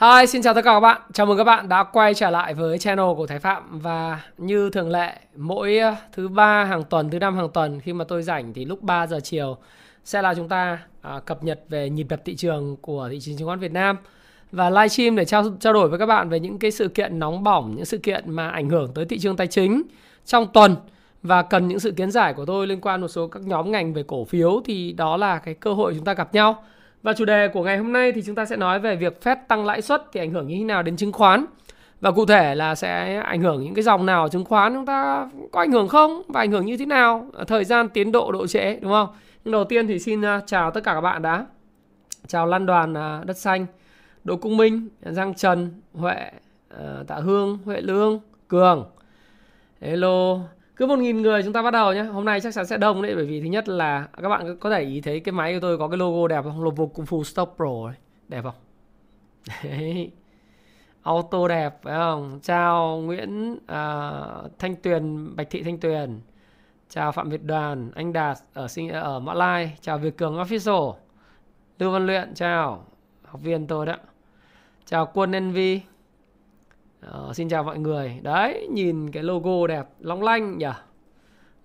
Hi, xin chào tất cả các bạn. Chào mừng các bạn đã quay trở lại với channel của Thái Phạm và như thường lệ, mỗi ờ, thứ ba hàng tuần, thứ năm hàng tuần khi mà tôi rảnh thì lúc 3 giờ chiều sẽ là chúng ta à, cập nhật về nhịp đập thị trường của thị trường chứng khoán Việt Nam và livestream để trao trao đổi với các bạn về những cái sự kiện nóng bỏng, những sự kiện mà ảnh hưởng tới thị trường tài chính trong tuần và cần những sự kiến giải của tôi liên quan một số các nhóm ngành về cổ phiếu thì đó là cái cơ hội chúng ta gặp nhau. Và chủ đề của ngày hôm nay thì chúng ta sẽ nói về việc Fed tăng lãi suất thì ảnh hưởng như thế nào đến chứng khoán. Và cụ thể là sẽ ảnh hưởng những cái dòng nào chứng khoán chúng ta có ảnh hưởng không và ảnh hưởng như thế nào, thời gian tiến độ độ trễ đúng không? Nhưng đầu tiên thì xin à, chào tất cả các bạn đã. Chào Lan Đoàn à, Đất Xanh, Đỗ Cung Minh, Giang Trần, Huệ, ờ, Tạ Hương, Huệ Lương, Cường. Hello, cứ một nghìn người chúng ta bắt đầu nhé hôm nay chắc chắn sẽ đông đấy bởi vì thứ nhất là các bạn có thể ý thấy cái máy của tôi có cái logo đẹp không? Logo Kung Fu Stop Pro ấy. đẹp không? Đấy. Auto đẹp phải không? Chào Nguyễn uh, Thanh Tuyền Bạch Thị Thanh Tuyền. Chào Phạm Việt Đoàn anh Đạt ở sinh ở Mã Lai. Chào Việt Cường Official. Lưu Văn Luyện chào. Học viên tôi đó. Chào Quân Envy Ờ, xin chào mọi người. Đấy, nhìn cái logo đẹp, long lanh nhỉ.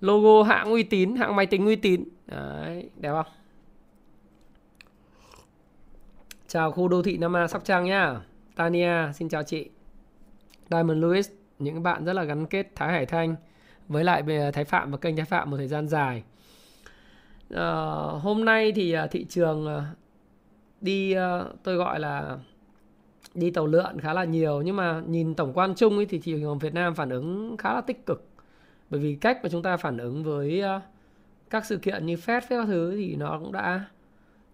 Logo hãng uy tín, hãng máy tính uy tín. Đấy, đẹp không? Chào khu đô thị Nam A Sóc Trăng nhá. Tania, xin chào chị. Diamond Lewis, những bạn rất là gắn kết Thái Hải Thanh với lại Thái Phạm và kênh Thái Phạm một thời gian dài. À, hôm nay thì à, thị trường à, đi à, tôi gọi là đi tàu lượn khá là nhiều. Nhưng mà nhìn tổng quan chung ấy thì thị trường Việt Nam phản ứng khá là tích cực. Bởi vì cách mà chúng ta phản ứng với ờ, các sự kiện như Fed các thứ thì nó cũng đã,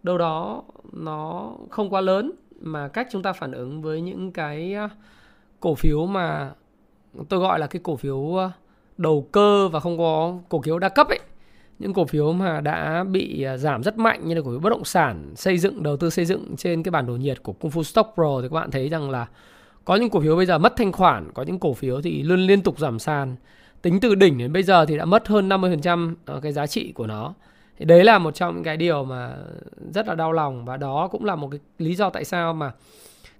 đâu đó nó không quá lớn. Mà cách chúng ta phản ứng với những cái ờ, cổ phiếu mà tôi gọi là cái cổ phiếu ờ, đầu cơ và không có cổ phiếu đa cấp ấy những cổ phiếu mà đã bị à, giảm rất mạnh như là cổ phiếu bất động sản, xây dựng, đầu tư xây dựng trên cái bản đồ nhiệt của Kung Fu Stock Pro thì các bạn thấy rằng là có những cổ phiếu bây giờ mất thanh khoản, có những cổ phiếu thì luôn liên tục giảm sàn. Tính từ đỉnh đến bây giờ thì đã mất hơn 50% ờ, cái giá trị của nó. Thì đấy là một trong những cái điều mà rất là đau lòng và đó cũng là một cái lý do tại sao mà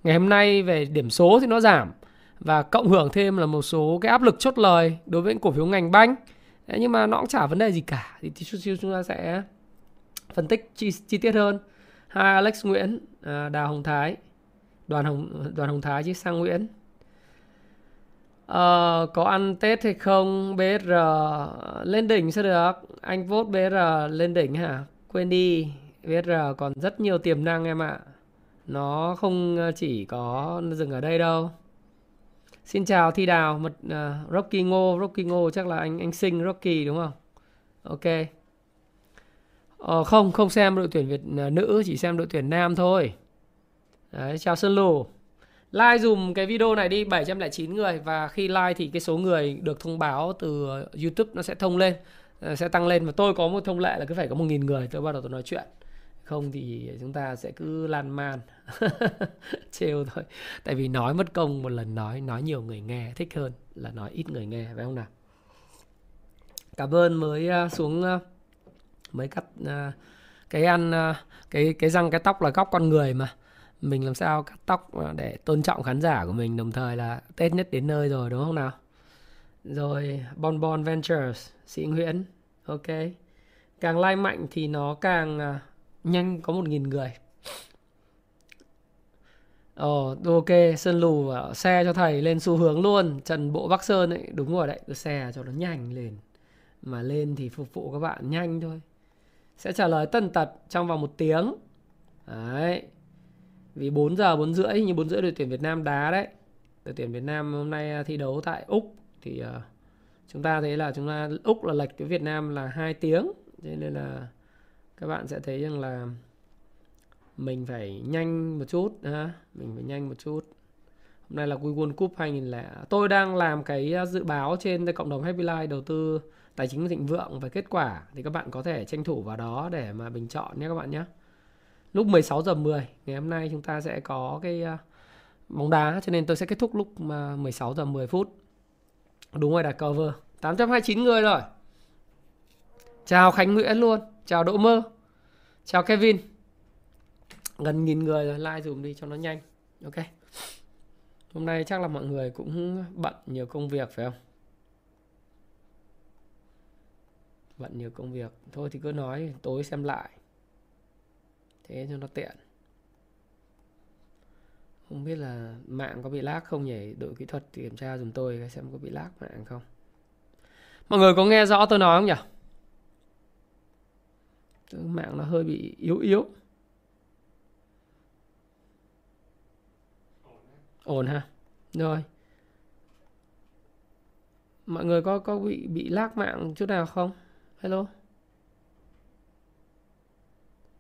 ngày hôm nay về điểm số thì nó giảm và cộng hưởng thêm là một số cái áp lực chốt lời đối với cổ phiếu ngành banh. Đấy, nhưng mà nó cũng chả vấn đề gì cả thì chút xíu chúng ta sẽ phân tích chi, chi tiết hơn. Hai Alex Nguyễn à, Đào Hồng Thái. Đoàn Hồng đoàn Hồng Thái chứ sang Nguyễn. À, có ăn Tết hay không? BR lên đỉnh sẽ được? Anh vote BR lên đỉnh hả? Quên đi BR còn rất nhiều tiềm năng em ạ. Nó không ờ, chỉ có dừng ở đây đâu. Xin chào Thi Đào, một uh, Rocky Ngô, Rocky Ngô chắc là anh anh sinh Rocky đúng không? Ok. Ờ, không, không xem đội tuyển Việt uh, nữ, chỉ xem đội tuyển nam thôi. Đấy, chào Sơn Lù. Like dùm cái video này đi 709 người và khi like thì cái số người được thông báo từ YouTube nó sẽ thông lên, uh, sẽ tăng lên và tôi có một thông lệ là cứ phải có 1000 người tôi bắt đầu tôi nói chuyện không thì chúng ta sẽ cứ lan man trêu thôi. Tại vì nói mất công một lần nói nói nhiều người nghe, thích hơn là nói ít người nghe, phải không nào? Cảm ơn mới à, xuống à, mới cắt à, cái ăn cái cái răng, cái tóc là góc con người mà. Mình làm sao cắt tóc để tôn trọng khán giả của mình, đồng thời là tết nhất đến nơi rồi, đúng không nào? Rồi, Bon Bon Ventures, sĩ Nguyễn, ok. Càng like mạnh thì nó càng nhanh, có một nghìn người. Ồ, oh, ok, Sơn Lù xe cho thầy lên xu hướng luôn. Trần Bộ Bắc Sơn ấy, đúng rồi đấy, xe cho nó nhanh lên Mà lên thì phục vụ các bạn nhanh thôi. Sẽ trả lời tân tật trong vòng một tiếng. Đấy Vì 4 giờ, 4 rưỡi, như 4 rưỡi đội tuyển Việt Nam đá đấy. Đội tuyển Việt Nam hôm nay à, thi đấu tại Úc Thì uh, chúng ta thấy là chúng ta Úc là lệch với Việt Nam là 2 tiếng. Thế nên là các bạn sẽ thấy rằng là mình phải nhanh một chút, ha, mình phải nhanh một chút. Hôm nay là World Cup 2000 tôi đang làm cái à, dự báo trên cộng đồng Happy Life đầu tư tài chính thịnh vượng và kết quả thì các bạn có thể tranh thủ vào đó để mà bình chọn nhé các bạn nhé. Lúc 16 giờ 10 ngày hôm nay chúng ta sẽ có cái à, bóng đá cho nên tôi sẽ kết thúc lúc à, 16 giờ 10 phút. Đúng rồi, đặt cover. 829 người rồi. Chào Khánh Nguyễn luôn. Chào Đỗ Mơ. Chào Kevin. Gần nghìn người rồi, like dùm đi cho nó nhanh. ok? Hôm nay chắc là mọi người cũng bận nhiều công việc phải không? Bận nhiều công việc. Thôi thì cứ nói tối xem lại. Thế cho nó tiện. Không biết là mạng có bị lag không nhỉ? Đội kỹ thuật kiểm tra dùm tôi xem có bị lag mạng không. Mọi người có nghe rõ tôi nói không nhỉ? Mạng nó hơi bị yếu yếu. Ổn ha rồi. Mọi người có có bị bị lag mạng chút nào không? Hello?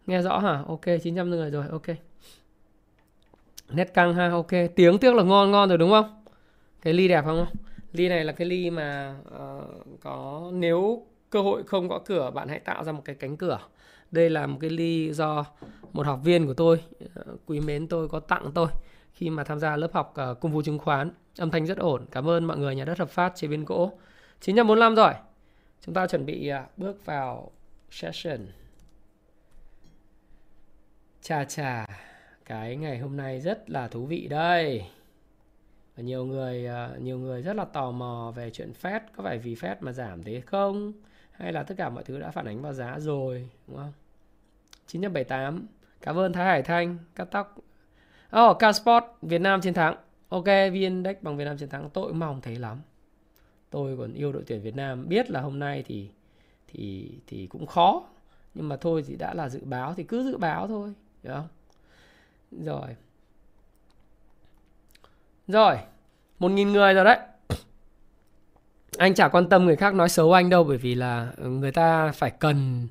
Nghe rõ hả? Ok 900 người rồi ok. Nét căng ha ok. Tiếng tiếc là ngon ngon rồi đúng không? Cái ly đẹp không? Ly này là cái ly mà uh, có nếu cơ hội không có cửa bạn hãy tạo ra một cái cánh cửa. Đây là một cái ly do một học viên của tôi uh, quý mến tôi có tặng tôi khi mà tham gia lớp học uh, công phu chứng khoán. Âm thanh rất ổn. Cảm ơn mọi người nhà đất hợp phát chế biến gỗ. 945 rồi. Chúng ta chuẩn bị uh, bước vào session. Chà chà cái ngày hôm nay rất là thú vị đây. Và nhiều người ờ, nhiều người rất là tò mò về chuyện Fed có phải vì Fed mà giảm thế không? Hay là tất cả mọi thứ đã phản ánh vào giá rồi đúng không? 978 cảm ơn Thái Hải Thanh cắt tóc. Ờ, oh Casport Việt Nam chiến thắng. Ok VN Index bằng Việt Nam chiến thắng. Tôi mong thấy lắm. Tôi còn yêu đội tuyển Việt Nam. Biết là hôm nay thì thì thì cũng khó. Nhưng mà thôi thì đã là dự báo thì cứ dự báo thôi, hiểu không? Rồi. Rồi, một nghìn người rồi đấy. Anh chả quan tâm người khác nói xấu anh đâu bởi vì là người ta phải cần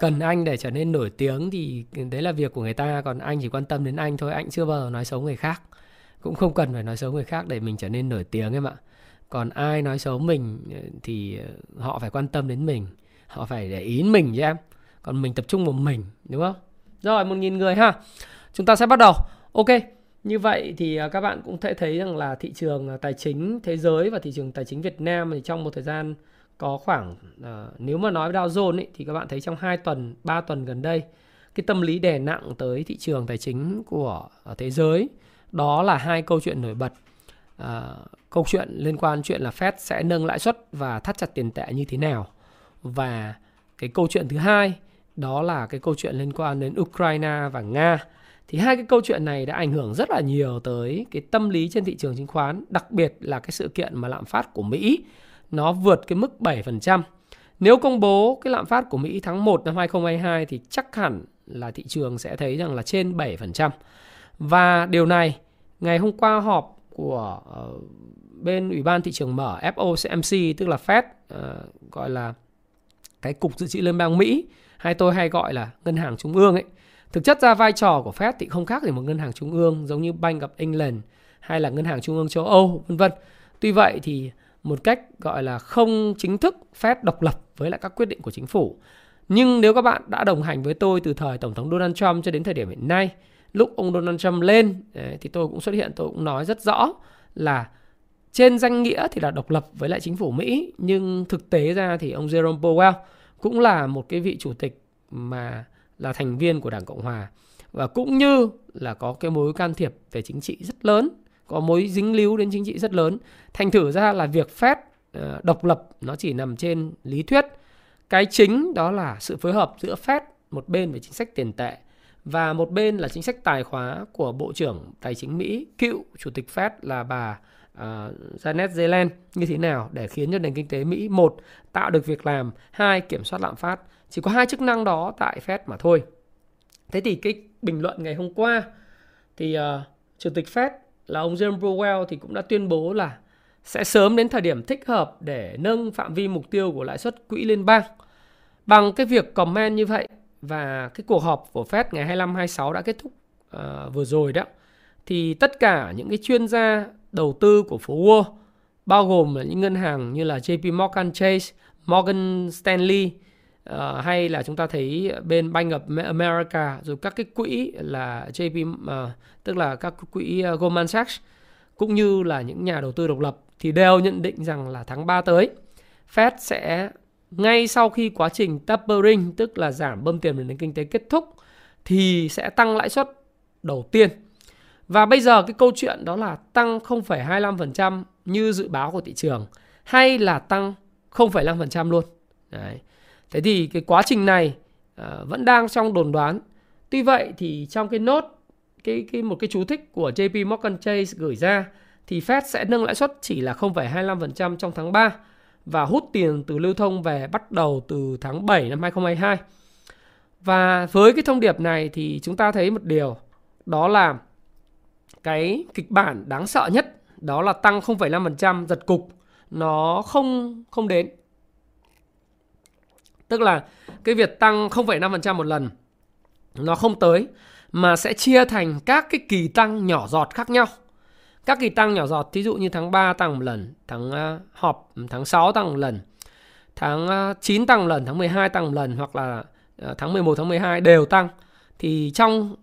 cần anh để trở nên nổi tiếng thì đấy là việc của người ta, còn anh chỉ quan tâm đến anh thôi, anh chưa bao giờ nói xấu người khác. Cũng không cần phải nói xấu người khác để mình trở nên nổi tiếng em ạ. Còn ai nói xấu mình ờ, thì ờ, họ phải quan tâm đến mình, họ phải để ý mình chứ em. Còn mình tập trung vào mình, đúng không? Rồi, một nghìn người ha. Chúng ta sẽ bắt đầu. Ok, như vậy thì ờ, các bạn cũng thể thấy rằng là thị trường tài chính thế giới và thị trường tài chính Việt Nam thì trong một thời gian có khoảng uh, nếu mà nói Dow Jones ấy, thì các bạn thấy trong 2 tuần, 3 tuần gần đây cái tâm lý đè nặng tới thị trường tài chính của ờ, thế giới đó là hai câu chuyện nổi bật. Uh, câu chuyện liên quan chuyện là Fed sẽ nâng lãi suất và thắt chặt tiền tệ như thế nào. Và cái câu chuyện thứ hai đó là cái câu chuyện liên quan đến Ukraine và Nga. Thì hai cái câu chuyện này đã ảnh hưởng rất là nhiều tới cái tâm lý trên thị trường chứng khoán, đặc biệt là cái sự kiện mà lạm phát của Mỹ nó vượt cái mức 7%. Nếu công bố cái lạm phát của Mỹ tháng 1 năm 2022 thì chắc hẳn là thị trường sẽ thấy rằng là trên 7%. Và điều này, ngày hôm qua họp của ờ, bên Ủy ban thị trường mở FOMC tức là Fed ờ, gọi là cái cục dự trữ liên bang Mỹ, hay tôi hay gọi là ngân hàng trung ương ấy, Thực chất ra vai trò của Fed thì không khác gì một ngân hàng trung ương giống như Bank of England hay là ngân hàng trung ương châu Âu, vân vân. Tuy vậy thì một cách gọi là không chính thức phép độc lập với lại các quyết định của chính phủ. Nhưng nếu các bạn đã đồng hành với tôi từ thời Tổng thống Donald Trump cho đến thời điểm hiện nay, lúc ông Donald Trump lên thì tôi cũng xuất hiện tôi cũng nói rất rõ là trên danh nghĩa thì là độc lập với lại chính phủ Mỹ nhưng thực tế ra thì ông Jerome Powell cũng là một cái vị chủ tịch mà là thành viên của Đảng Cộng Hòa và cũng như là có cái mối can thiệp về chính trị rất lớn, có mối dính líu đến chính trị rất lớn. Thành thử ra là việc Fed ờ, độc lập nó chỉ nằm trên lý thuyết. Cái chính đó là sự phối hợp giữa Fed một bên về chính sách tiền tệ và một bên là chính sách tài khóa của Bộ trưởng Tài chính Mỹ, cựu Chủ tịch Fed là bà uh, Janet Yellen như thế nào để khiến cho nền kinh tế Mỹ một tạo được việc làm, hai kiểm soát lạm phát chỉ có hai chức năng đó tại Fed mà thôi. Thế thì cái bình luận ngày hôm qua thì uh, chủ tịch Fed là ông Jerome Powell thì cũng đã tuyên bố là sẽ sớm đến thời điểm thích hợp để nâng phạm vi mục tiêu của lãi suất quỹ liên bang. Bằng cái việc comment như vậy và cái cuộc họp của Fed ngày 25 26 đã kết thúc uh, vừa rồi đó thì tất cả những cái chuyên gia đầu tư của phố Wall bao gồm là những ngân hàng như là JP Morgan Chase, Morgan Stanley uh, hay là chúng ta thấy bên Bank of America rồi các cái quỹ là JP uh, ờ, tức là các quỹ uh, Goldman Sachs cũng như là những nhà đầu tư độc lập thì đều nhận định rằng là tháng 3 tới Fed sẽ ngay sau khi quá trình tapering tức là giảm bơm tiền vào nền kinh tế kết thúc thì sẽ tăng lãi suất đầu tiên Và bây giờ cái câu chuyện đó là tăng 0,25% như dự báo của thị trường hay là tăng 0,5% luôn. Đấy. Thế thì cái quá trình này uh, vẫn đang trong đồn đoán. Tuy vậy thì trong cái nốt cái cái một cái chú thích của JP Morgan Chase gửi ra thì Fed sẽ nâng lãi suất chỉ là 0,25% trong tháng 3 và hút tiền từ lưu thông về bắt đầu từ tháng 7 năm 2022. Và với cái thông điệp này thì chúng ta thấy một điều đó là cái kịch bản đáng sợ nhất đó là tăng 0,5% giật cục nó không không đến. Tức là cái việc tăng 0,5% một lần nó không tới mà sẽ chia thành các cái kỳ tăng nhỏ giọt khác nhau. Các kỳ tăng nhỏ giọt thí dụ như tháng 3 tăng một lần, tháng uh, họp tháng 6 tăng một lần, tháng à, uh, 9 tăng một lần, tháng 12 tăng một lần hoặc là uh, tháng 11 tháng 12 đều tăng. Thì trong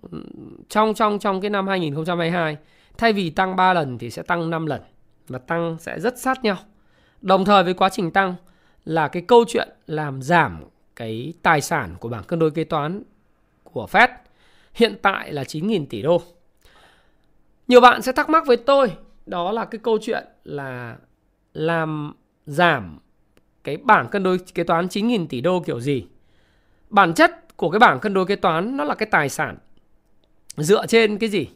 trong trong trong cái năm 2022 thay vì tăng 3 lần thì sẽ tăng 5 lần và tăng sẽ rất sát nhau. Đồng thời với quá trình tăng là cái câu chuyện làm giảm cái tài sản của bảng cân đối kế toán của Fed hiện tại là 9.000 tỷ đô. Nhiều bạn sẽ thắc mắc với tôi đó là cái câu chuyện là làm giảm cái bảng cân đối kế toán 9.000 tỷ đô kiểu gì. Bản chất của cái bảng cân đối kế toán nó là cái tài sản dựa trên cái gì?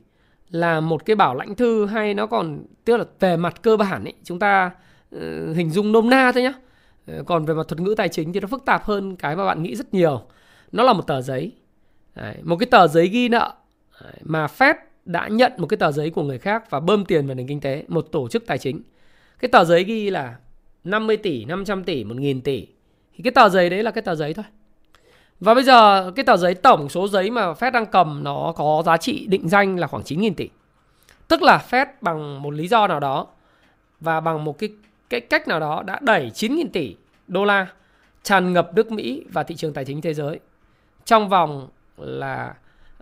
Là một cái bảo lãnh thư hay nó còn tức là về mặt cơ bản ấy chúng ta uh, hình dung nôm na thôi nhá. Ờ, còn về mặt thuật ngữ tài chính thì nó phức tạp hơn cái mà bạn nghĩ rất nhiều. Nó là một tờ giấy. Đấy, một cái tờ giấy ghi nợ mà Fed đã nhận một cái tờ giấy của người khác và bơm tiền vào nền kinh tế, một tổ chức tài chính. Cái tờ giấy ghi là 50 tỷ, 500 tỷ, 1.000 tỷ. Thì cái tờ giấy đấy là cái tờ giấy thôi. Và bây giờ cái tờ giấy tổng số giấy mà Fed đang cầm nó có giá trị định danh là khoảng 9.000 tỷ. Tức là Fed bằng một lý do nào đó và bằng một cái cái cách nào đó đã đẩy 9.000 tỷ đô la tràn ngập nước Mỹ và thị trường tài chính thế giới trong vòng là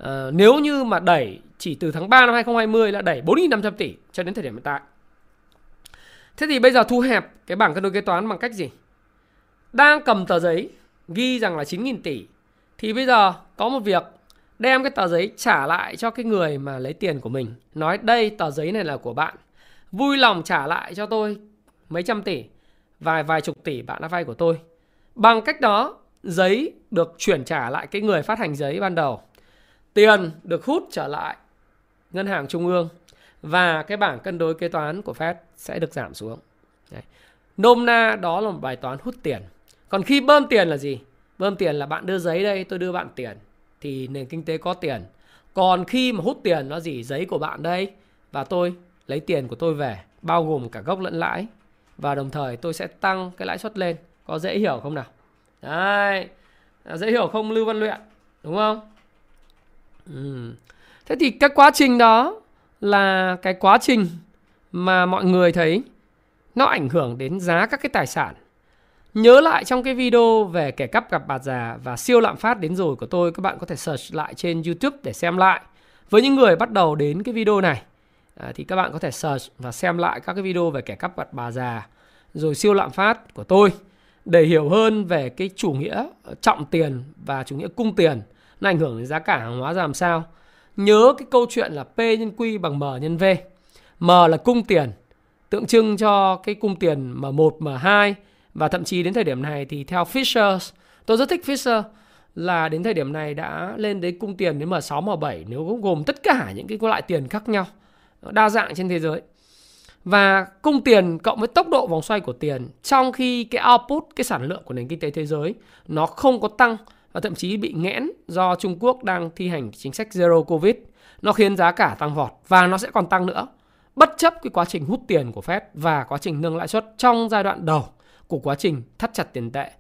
uh, nếu như mà đẩy chỉ từ tháng 3 năm 2020 là đẩy 4.500 tỷ cho đến thời điểm hiện tại. Thế thì bây giờ thu hẹp cái bảng cân đối kế toán bằng cách gì? Đang cầm tờ giấy ghi rằng là 9.000 tỷ thì bây giờ có một việc đem cái tờ giấy trả lại cho cái người mà lấy tiền của mình. Nói đây tờ giấy này là của bạn. Vui lòng trả lại cho tôi mấy trăm tỷ, vài vài chục tỷ bạn đã vay của tôi. Bằng cách đó giấy được chuyển trả lại cái người phát hành giấy ban đầu. Tiền được hút trở lại ngân hàng trung ương và cái bảng cân đối kế toán của Fed sẽ được giảm xuống. Đấy. Nôm na đó là một bài toán hút tiền. Còn khi bơm tiền là gì? Bơm tiền là bạn đưa giấy đây, tôi đưa bạn tiền thì nền kinh tế có tiền. Còn khi mà hút tiền nó gì? Giấy của bạn đây và tôi lấy tiền của tôi về bao gồm cả gốc lẫn lãi và đồng thời tôi sẽ tăng cái lãi suất lên. Có dễ hiểu không nào? Đấy. À, dễ hiểu không Lưu Văn Luyện? Đúng không? Ừ. Thế thì cái quá trình đó là cái quá trình mà mọi người thấy nó ảnh hưởng đến giá các cái tài sản. Nhớ lại trong cái video về kẻ cắp gặp bà già và siêu lạm phát đến rồi của tôi, các bạn có thể search lại trên YouTube để xem lại. Với những người bắt đầu đến cái video này à, thì các bạn có thể search và xem lại các cái video về kẻ cắp vặt bà già rồi siêu lạm phát của tôi để hiểu hơn về cái chủ nghĩa trọng tiền và chủ nghĩa cung tiền nó ảnh hưởng đến giá cả hàng hóa ra làm sao. Nhớ cái câu chuyện là P nhân Q bằng M nhân V. M là cung tiền, tượng trưng cho cái cung tiền M1, M2 và thậm chí đến thời điểm này thì theo Fisher, tôi rất thích Fisher là đến thời điểm này đã lên đến cung tiền đến M6, M7 nếu gồm tất cả những cái loại tiền khác nhau đa dạng trên thế giới. Và cung tiền cộng với tốc độ vòng xoay của tiền, trong khi cái output, cái sản lượng của nền kinh tế thế giới, nó không có tăng và thậm chí bị nghẽn do Trung Quốc đang thi hành chính sách zero covid, nó khiến giá cả tăng vọt và nó sẽ còn tăng nữa. Bất chấp cái quá trình hút tiền của Fed và quá trình nâng lãi suất trong giai đoạn đầu của quá trình thắt chặt tiền tệ,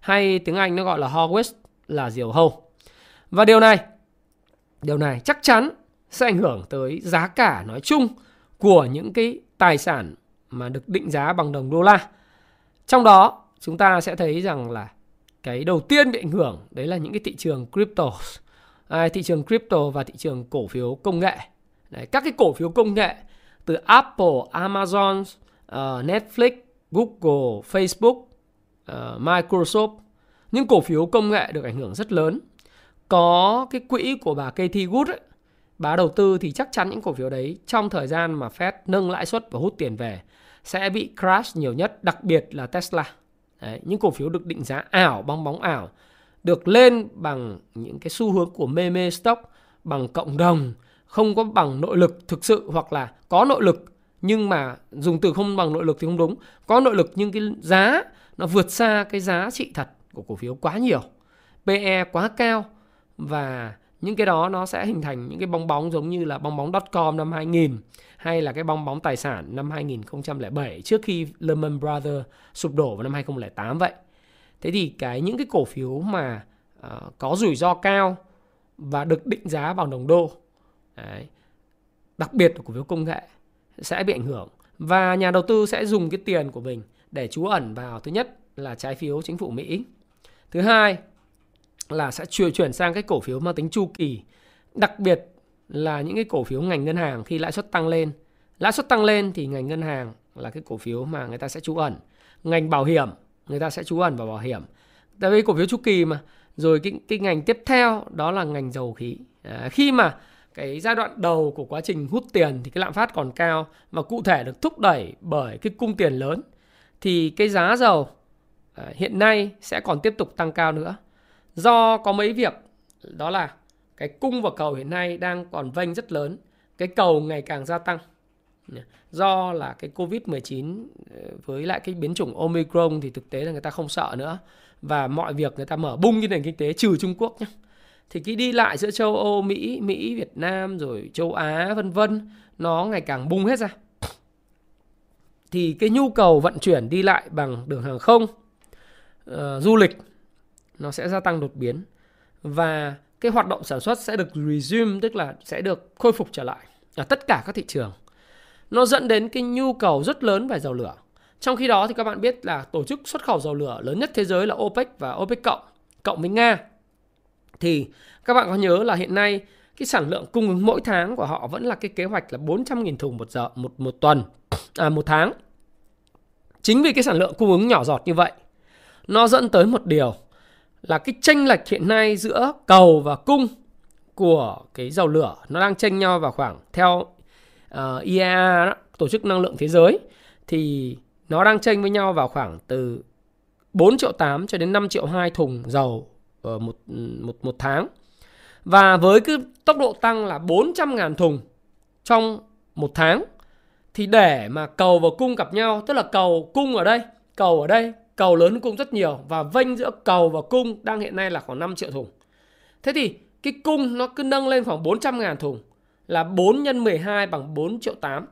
hay tiếng Anh nó gọi là hawkish là diều hâu. Và điều này điều này chắc chắn sẽ ảnh hưởng tới giá cả nói chung của những cái tài sản mà được định giá bằng đồng đô la. Trong đó chúng ta sẽ thấy rằng là cái đầu tiên bị ảnh hưởng đấy là những cái thị trường crypto, à, thị trường crypto và thị trường cổ phiếu công nghệ. Đấy, các cái cổ phiếu công nghệ từ Apple, Amazon, uh, Netflix, Google, Facebook, uh, Microsoft, những cổ phiếu công nghệ được ảnh hưởng rất lớn. Có cái quỹ của bà Katie Wood ấy, bà đầu tư thì chắc chắn những cổ phiếu đấy trong thời gian mà Fed nâng lãi suất và hút tiền về sẽ bị crash nhiều nhất, đặc biệt là Tesla. Đấy, những cổ phiếu được định giá ảo, bong bóng ảo, được lên bằng những cái xu hướng của mê mê stock, bằng cộng đồng, không có bằng nội lực thực sự hoặc là có nội lực nhưng mà dùng từ không bằng nội lực thì không đúng. Có nội lực nhưng cái giá nó vượt xa cái giá trị thật của cổ phiếu quá nhiều. PE quá cao và những cái đó nó sẽ hình thành những cái bong bóng giống như là bong bóng .com năm 2000 hay là cái bong bóng tài sản năm 2007 trước khi Lehman Brothers sụp đổ vào năm 2008 vậy. Thế thì cái những cái cổ phiếu mà uh, có rủi ro cao và được định giá bằng đồng đô đấy, đặc biệt là cổ phiếu công nghệ sẽ bị ảnh hưởng và nhà đầu tư sẽ dùng cái tiền của mình để trú ẩn vào thứ nhất là trái phiếu chính phủ Mỹ. Thứ hai là sẽ chuyển sang cái cổ phiếu mang tính chu kỳ, đặc biệt là những cái cổ phiếu ngành ngân hàng khi lãi suất tăng lên. Lãi suất tăng lên thì ngành ngân hàng là cái cổ phiếu mà người ta sẽ trú ẩn. Ngành bảo hiểm người ta sẽ trú ẩn vào bảo hiểm. Tại vì cổ phiếu chu kỳ mà. Rồi cái cái ngành tiếp theo đó là ngành dầu khí. À, khi mà cái giai đoạn đầu của quá trình hút tiền thì cái lạm phát còn cao và cụ thể được thúc đẩy bởi cái cung tiền lớn thì cái giá dầu à, hiện nay sẽ còn tiếp tục tăng cao nữa do có mấy việc đó là cái cung và cầu hiện nay đang còn vênh rất lớn cái cầu ngày càng gia tăng. Do là cái Covid-19 ờ, với lại cái biến chủng Omicron thì thực tế là người ta không sợ nữa. Và mọi việc người ta mở bung cái nền kinh tế trừ Trung Quốc nhé thì cái đi lại giữa châu Âu, Mỹ, Mỹ, Việt Nam rồi châu Á vân vân nó ngày càng bung hết ra. Thì cái nhu cầu vận chuyển đi lại bằng đường hàng không, uh, du lịch nó sẽ gia tăng đột biến và cái hoạt động sản xuất sẽ được resume tức là sẽ được khôi phục trở lại ở tất cả các thị trường. Nó dẫn đến cái nhu cầu rất lớn về dầu lửa. Trong khi đó thì các bạn biết là tổ chức xuất khẩu dầu lửa lớn nhất thế giới là OPEC và OPEC cộng cộng với Nga thì các bạn có nhớ là hiện nay cái sản lượng cung ứng mỗi tháng của họ vẫn là cái kế hoạch là 400.000 thùng một giờ một một tuần à một tháng. Chính vì cái sản lượng cung ứng nhỏ giọt như vậy, nó dẫn tới một điều là cái chênh lệch hiện nay giữa cầu và cung của cái dầu lửa. Nó đang chênh nhau vào khoảng theo ờ, uh, IEA đó, tổ chức năng lượng thế giới. Thì nó đang chênh với nhau vào khoảng từ 4 triệu 8 cho đến 5 triệu 2 thùng dầu ở một, một, một tháng. Và với cái tốc độ tăng là 400.000 thùng trong một tháng. Thì để mà cầu và cung gặp nhau, tức là cầu cung ở đây, cầu ở đây, cầu lớn cung rất nhiều và vênh giữa cầu và cung đang hiện nay là khoảng 5 triệu thùng. Thế thì cái cung nó cứ nâng lên khoảng 400 ngàn thùng là 4 nhân 12 bằng 4 triệu 8.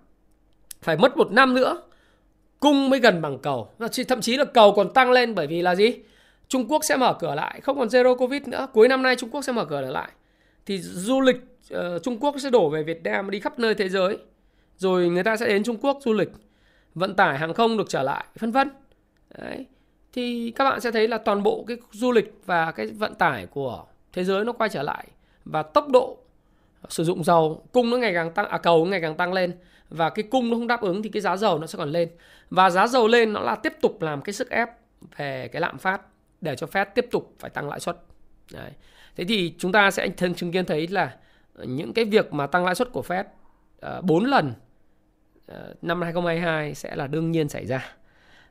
Phải mất một năm nữa cung mới gần bằng cầu. Thậm chí là cầu còn tăng lên bởi vì là gì? Trung Quốc sẽ mở cửa lại, không còn zero covid nữa. Cuối năm nay Trung Quốc sẽ mở cửa lại. Thì du lịch uh, Trung Quốc sẽ đổ về Việt Nam đi khắp nơi thế giới. Rồi người ta sẽ đến Trung Quốc du lịch. Vận tải hàng không được trở lại, vân vân. Đấy. Thì các bạn sẽ thấy là toàn bộ cái du lịch và cái vận tải của thế giới nó quay trở lại và tốc độ sử dụng dầu cung nó ngày càng tăng à cầu nó ngày càng tăng lên và cái cung nó không đáp ứng thì cái giá dầu nó sẽ còn lên và giá dầu lên nó là tiếp tục làm cái sức ép về cái lạm phát để cho Fed tiếp tục phải tăng lãi suất. Đấy. Thế thì chúng ta sẽ thân chứng kiến thấy là những cái việc mà tăng lãi suất của Fed ờ, uh, 4 lần uh, năm 2022 sẽ là đương nhiên xảy ra.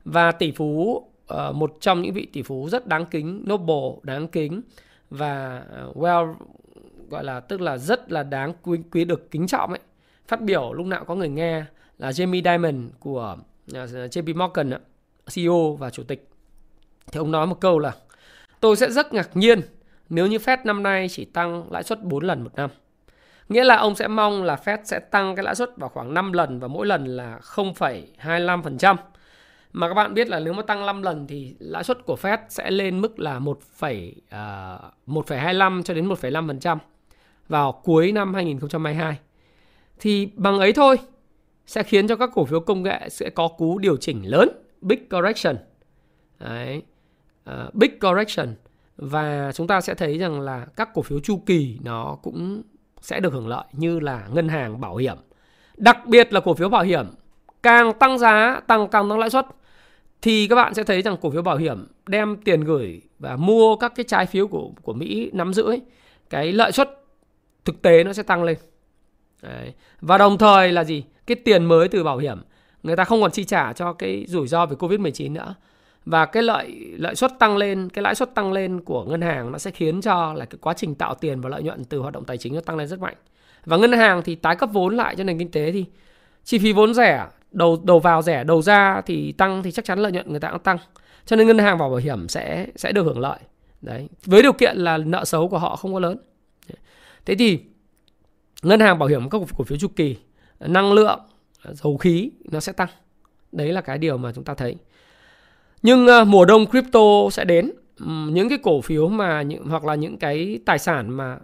Và tỷ phú uh, một trong những vị tỷ phú rất đáng kính, noble, đáng kính và ờ, well gọi là tức là rất là đáng quý, quý được kính trọng ấy. Phát biểu lúc nào có người nghe là Jamie Dimon của ờ, uh, JP Morgan CEO và chủ tịch thì ông nói một câu là tôi sẽ rất ngạc nhiên nếu như Fed năm nay chỉ tăng lãi suất 4 lần một năm. Nghĩa là ông sẽ mong là Fed sẽ tăng cái lãi suất vào khoảng 5 lần và mỗi lần là 0,25%. Mà các bạn biết là nếu mà tăng 5 lần thì lãi suất của Fed sẽ lên mức là 1, uh, 1,25 cho đến 1,5% vào cuối năm 2022. Thì bằng ấy thôi sẽ khiến cho các cổ phiếu công nghệ sẽ có cú điều chỉnh lớn, big correction. Đấy uh, big correction và chúng ta sẽ thấy rằng là các cổ phiếu chu kỳ nó cũng sẽ được hưởng lợi như là ngân hàng bảo hiểm đặc biệt là cổ phiếu bảo hiểm càng tăng giá tăng càng tăng lãi suất thì các bạn sẽ thấy rằng cổ phiếu bảo hiểm đem tiền gửi và mua các cái trái phiếu của của Mỹ nắm giữ ấy, cái lợi suất thực tế nó sẽ tăng lên Đấy. Và đồng thời là gì? Cái tiền mới từ bảo hiểm người ta không còn chi trả cho cái rủi ro về Covid-19 nữa. Và cái lợi lợi suất tăng lên, cái lãi suất tăng lên của ngân hàng nó sẽ khiến cho là cái quá trình tạo tiền và lợi nhuận từ hoạt động tài chính nó tăng lên rất mạnh. Và ngân hàng thì tái cấp vốn lại cho nền kinh tế thì chi phí vốn rẻ, đầu đầu vào rẻ, đầu ra thì tăng thì chắc chắn lợi nhuận người ta cũng tăng. Cho nên ngân hàng và bảo hiểm sẽ sẽ được hưởng lợi. Đấy, với điều kiện là nợ xấu của họ không có lớn. Thế thì ngân hàng bảo hiểm các cổ phiếu chu kỳ, năng lượng, dầu khí nó sẽ tăng. Đấy là cái điều mà chúng ta thấy. Nhưng uh, mùa đông crypto sẽ đến. Những cái cổ phiếu mà những hoặc là những cái tài sản mà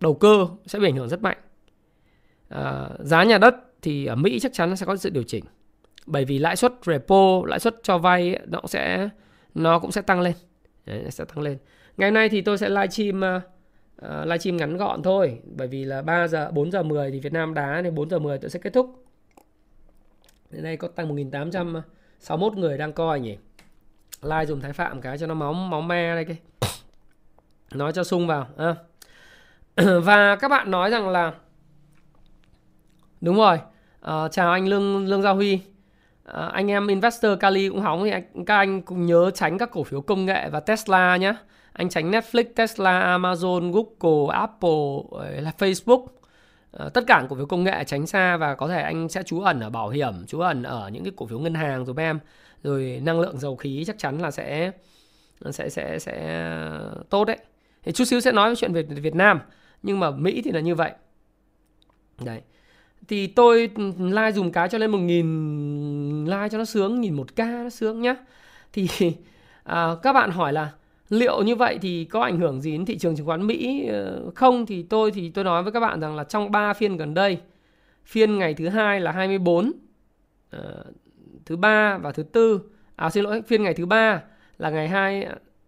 đầu cơ sẽ bị ảnh hưởng rất mạnh. à, giá nhà đất thì ở Mỹ chắc chắn nó sẽ có sự điều chỉnh. Bởi vì lãi suất repo, lãi suất cho vay nó cũng sẽ nó cũng sẽ tăng lên. Đấy, sẽ tăng lên. Ngày nay thì tôi sẽ livestream uh, ờ, ờ, livestream ngắn gọn thôi bởi vì là 3 giờ 4 giờ 10 thì Việt Nam đá nên 4 giờ 10 tôi sẽ kết thúc. Đến đây có tăng 1861 người đang coi nhỉ. Like dùng Thái Phạm cái cho nó máu máu me đây cái. Nói cho sung vào. À. Và các bạn nói rằng là Đúng rồi. À, chào anh Lương Lương Gia Huy. À, anh em investor Kali cũng hóng thì anh, các anh cũng nhớ tránh các cổ phiếu công nghệ và Tesla nhé. Anh tránh Netflix, Tesla, Amazon, Google, Apple, là Facebook. À, tất cả cổ phiếu công nghệ tránh xa và có thể anh sẽ trú ẩn ở bảo hiểm, trú ẩn ở những cái cổ phiếu ngân hàng rồi em. Rồi năng lượng dầu khí chắc chắn là sẽ sẽ sẽ sẽ tốt đấy. Thì chút xíu sẽ nói về chuyện về Việt Nam, nhưng mà Mỹ thì là như vậy. Đấy thì tôi ừ, like dùng cái cho lên một nghìn like cho nó sướng nhìn một k nó sướng nhá. Thì à, các bạn hỏi là liệu như vậy thì có ảnh hưởng gì đến thị trường chứng khoán Mỹ ờ, không? Thì tôi thì tôi nói với các bạn rằng là trong 3 phiên gần đây phiên ngày thứ hai là 24 à, ờ, thứ ba và thứ tư. À xin lỗi phiên ngày thứ ba là ngày hai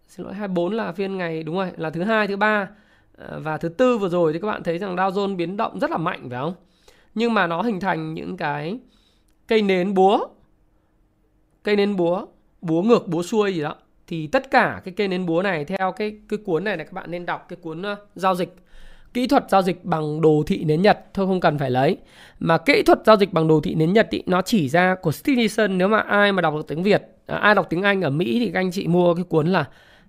xin lỗi 24 là phiên ngày đúng rồi là thứ hai thứ ba ờ, và thứ tư vừa rồi thì các bạn thấy rằng Dow Jones biến động rất là mạnh phải không? Nhưng mà nó hình thành những cái cây nến búa. Cây nến búa búa ngược búa xuôi gì đó. Thì tất cả cái cây nến búa này theo cái cái cuốn này là các bạn nên đọc cái cuốn uh, giao dịch. Kỹ thuật giao dịch bằng đồ thị nến Nhật. Thôi không cần phải lấy. Mà kỹ thuật giao dịch bằng đồ thị nến Nhật ý, nó chỉ ra của Stevenson nếu mà ai mà đọc được tiếng Việt à, ai đọc tiếng Anh ở Mỹ thì các anh chị mua cái cuốn là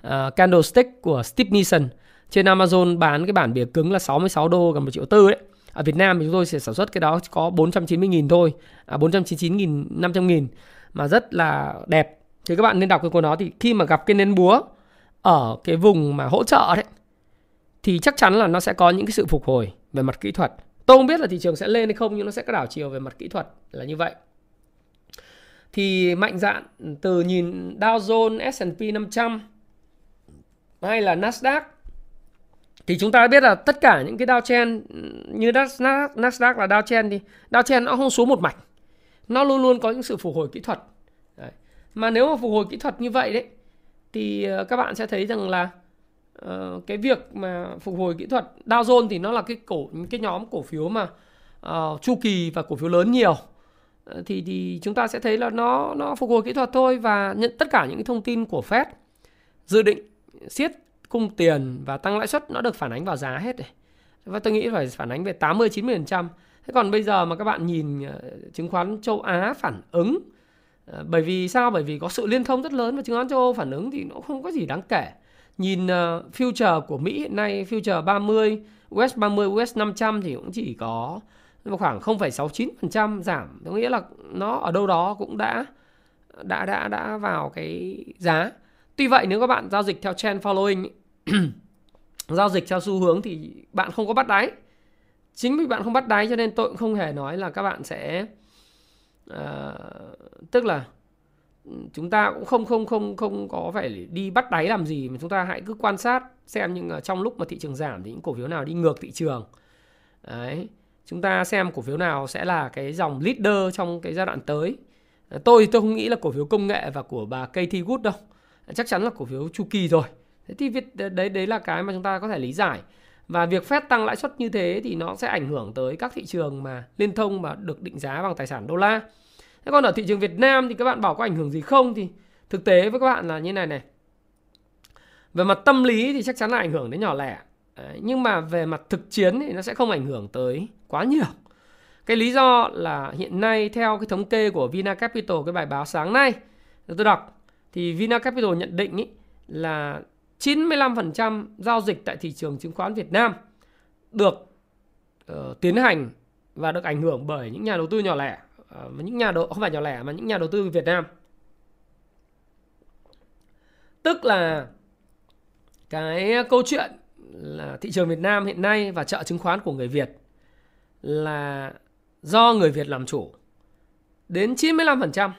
uh, Candlestick của Stevenson. Trên Amazon bán cái bản bìa cứng là 66 đô gần một triệu tư đấy ở Việt Nam thì chúng tôi sẽ sản xuất cái đó có 490.000 thôi à, 499.000 500.000 mà rất là đẹp. Thì các bạn nên đọc cái cuốn đó thì khi mà gặp cái nến búa ở cái vùng mà hỗ trợ đấy thì chắc chắn là nó sẽ có những cái sự phục hồi về mặt kỹ thuật. Tôi không biết là thị trường sẽ lên hay không nhưng nó sẽ có đảo chiều về mặt kỹ thuật là như vậy. Thì mạnh dạn từ nhìn Dow Jones, S&P 500 hay là Nasdaq thì chúng ta biết là tất cả những cái Dow Chen như Nasdaq, Nasdaq là Dow Chen thì Dow Chen nó không xuống một mạch. Nó luôn luôn có những sự phục hồi kỹ thuật. Đấy. mà nếu mà phục hồi kỹ thuật như vậy đấy thì ờ, các bạn sẽ thấy rằng là uh, cái việc mà phục hồi kỹ thuật Dow Jones thì nó là cái cổ cái nhóm cổ phiếu mà uh, chu kỳ và cổ phiếu lớn nhiều. Uh, thì thì chúng ta sẽ thấy là nó nó phục hồi kỹ thuật thôi và nhận tất cả những cái thông tin của Fed dự định siết cung tiền và tăng lãi suất nó được phản ánh vào giá hết rồi Và tôi nghĩ phải phản ánh về 80 90%. Thế còn bây giờ mà các bạn nhìn ờ, chứng khoán châu Á phản ứng ờ, bởi vì sao? Bởi vì có sự liên thông rất lớn và chứng khoán châu Âu phản ứng thì nó không có gì đáng kể. Nhìn ờ, future của Mỹ hiện nay future 30, US 30, US 500 thì cũng chỉ có khoảng 0,69% giảm. Có nghĩa là nó ở đâu đó cũng đã đã đã đã vào cái giá. Tuy vậy nếu các bạn giao dịch theo trend following giao dịch theo xu hướng thì bạn không có bắt đáy. Chính vì bạn không bắt đáy cho nên tôi cũng không hề nói là các bạn sẽ uh, tức là ừ, chúng ta cũng không không không không có phải đi bắt đáy làm gì mà chúng ta hãy cứ quan sát xem nhưng ờ, trong lúc mà thị trường giảm thì những cổ phiếu nào đi ngược thị trường. Đấy chúng ta xem cổ phiếu nào sẽ là cái dòng leader trong cái giai đoạn tới. Ờ, tôi tôi không nghĩ là cổ phiếu công nghệ và của bà Katie Wood đâu. Chắc chắn là cổ phiếu chu kỳ rồi thế thì việc đấy đấy là cái mà chúng ta có thể lý giải. Và việc Fed tăng lãi suất như thế thì nó sẽ ảnh hưởng tới các thị trường mà liên thông mà được định giá bằng tài sản đô la. Thế còn ở thị trường Việt Nam thì các bạn bảo có ảnh hưởng gì không? Thì thực tế với các bạn là như này này. Về mặt tâm lý thì chắc chắn là ảnh hưởng đến nhỏ lẻ. Đấy, nhưng mà về mặt thực chiến thì nó sẽ không ảnh hưởng tới quá nhiều. Cái lý do là hiện nay theo cái thống kê của Vina Capital cái bài báo sáng nay tôi đọc thì Vina Capital nhận định ý, là 95% giao dịch tại thị trường chứng khoán Việt Nam được uh, tiến hành và được ảnh hưởng bởi những nhà đầu tư nhỏ lẻ uh, những nhà đầu không phải nhỏ lẻ mà những nhà đầu tư Việt Nam tức là cái câu chuyện là thị trường Việt Nam hiện nay và chợ chứng khoán của người Việt là do người Việt làm chủ đến 95%.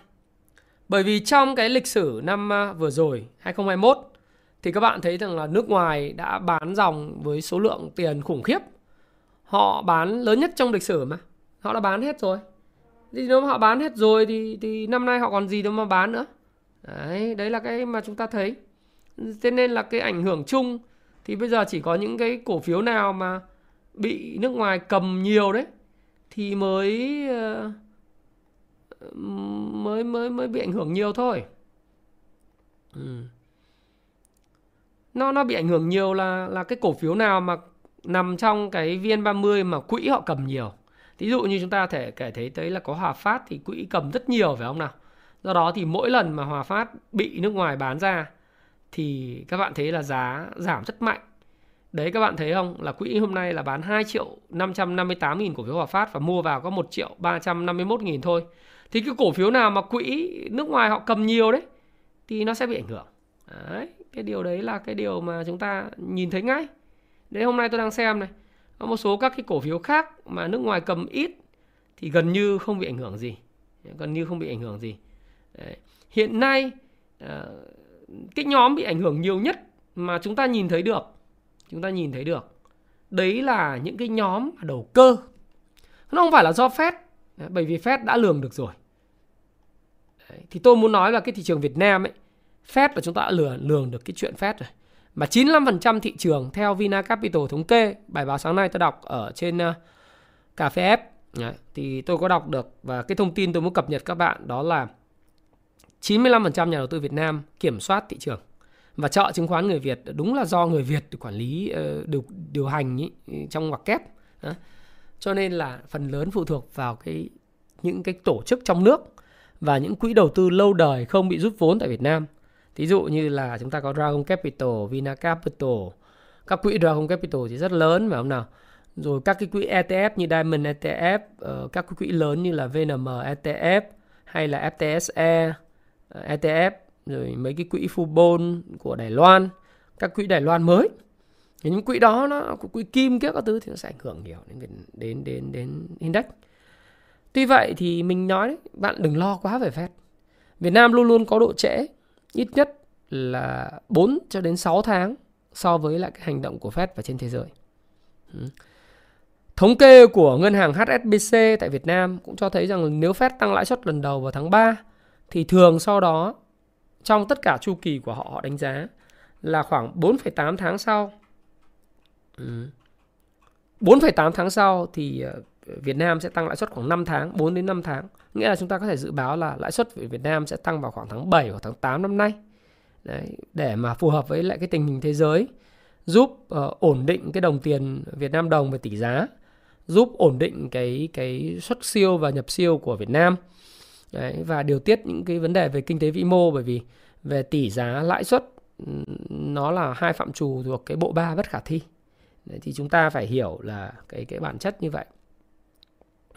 Bởi vì trong cái lịch sử năm ờ, vừa rồi 2021 thì các bạn thấy rằng là nước ngoài đã bán dòng với số lượng tiền khủng khiếp. Họ bán lớn nhất trong lịch sử mà. Họ đã bán hết rồi. Thì nếu mà họ bán hết rồi thì thì năm nay họ còn gì đâu mà bán nữa. Đấy, đấy là cái mà chúng ta thấy. Thế nên là cái ảnh hưởng chung thì bây giờ chỉ có những cái cổ phiếu nào mà bị nước ngoài cầm nhiều đấy thì mới ờ, mới mới mới bị ảnh hưởng nhiều thôi. Ừ. Nó nó bị ảnh hưởng nhiều là là cái cổ phiếu nào mà nằm trong cái VN30 mà quỹ họ cầm nhiều. Ví dụ như chúng ta thể kể thấy tới là có Hòa Phát thì quỹ cầm rất nhiều phải không nào? Do đó thì mỗi lần mà Hòa Phát bị nước ngoài bán ra thì các bạn thấy là giá giảm rất mạnh. Đấy, các bạn thấy không? Là quỹ hôm nay là bán 2 triệu 558 nghìn cổ phiếu Hòa Phát và mua vào có 1 triệu 351 nghìn thôi. Thì cái cổ phiếu nào mà quỹ nước ngoài họ cầm nhiều đấy, thì nó sẽ bị ảnh hưởng. Đấy, cái điều đấy là cái điều mà chúng ta nhìn thấy ngay. Đấy hôm nay tôi đang xem này. Có một số các cái cổ phiếu khác mà nước ngoài cầm ít thì gần như không bị ảnh hưởng gì. Gần như không bị ảnh hưởng gì. Đấy. Hiện nay ờ, cái nhóm bị ảnh hưởng nhiều nhất mà chúng ta nhìn thấy được chúng ta nhìn thấy được đấy là những cái nhóm đầu cơ nó không phải là do Fed bởi vì Fed đã lường được rồi đấy. thì tôi muốn nói là cái thị trường Việt Nam ấy Fed là chúng ta đã lường, lường được cái chuyện Fed rồi. Mà 95% thị trường theo Vina Capital thống kê bài báo sáng nay tôi đọc ở trên uh, cà phê F. Đấy, thì tôi có đọc được và cái thông tin tôi muốn cập nhật các bạn đó là 95% nhà đầu tư Việt Nam kiểm soát thị trường và chợ chứng khoán người Việt đúng là do người Việt quản lý ờ, điều điều hành ý, trong ngoặc kép. Đó. cho nên là phần lớn phụ thuộc vào cái những cái tổ chức trong nước và những quỹ đầu tư lâu đời không bị rút vốn tại Việt Nam. Ví dụ như là chúng ta có Dragon Capital, Vina Capital, các quỹ Dragon Capital thì rất lớn phải không nào? Rồi các cái quỹ ETF như Diamond ETF, ờ, các cái quỹ lớn như là VNM ETF hay là FTSE ờ, ETF rồi mấy cái quỹ Fubon của Đài Loan, các quỹ Đài Loan mới. Thì những quỹ đó nó quỹ kim kia các thứ thì nó sẽ ảnh hưởng nhiều đến đến đến đến index. Tuy vậy thì mình nói đấy, bạn đừng lo quá về Fed. Việt Nam luôn luôn có độ trễ ít nhất là 4 cho đến 6 tháng so với lại cái hành động của Fed và trên thế giới. Ừ. Thống kê của ngân hàng HSBC tại Việt Nam cũng cho thấy rằng nếu Fed tăng lãi suất lần đầu vào tháng 3 thì thường sau đó trong tất cả chu kỳ của họ họ đánh giá là khoảng 4,8 tháng sau. Ừ. 4,8 tháng sau thì ờ, Việt Nam sẽ tăng lãi suất khoảng 5 tháng, 4 đến 5 tháng. Nghĩa là chúng ta có thể dự báo là lãi suất của Việt Nam sẽ tăng vào khoảng tháng 7 hoặc tháng 8 năm nay. Đấy, để mà phù hợp với lại cái tình hình thế giới, giúp uh, ổn định cái đồng tiền Việt Nam đồng về tỷ giá, giúp ổn định cái cái xuất siêu và nhập siêu của Việt Nam. Đấy, và điều tiết những cái vấn đề về kinh tế vĩ mô bởi vì về tỷ giá lãi suất nó là hai phạm trù thuộc cái bộ ba bất khả thi. Đấy, thì chúng ta phải hiểu là cái cái bản chất như vậy.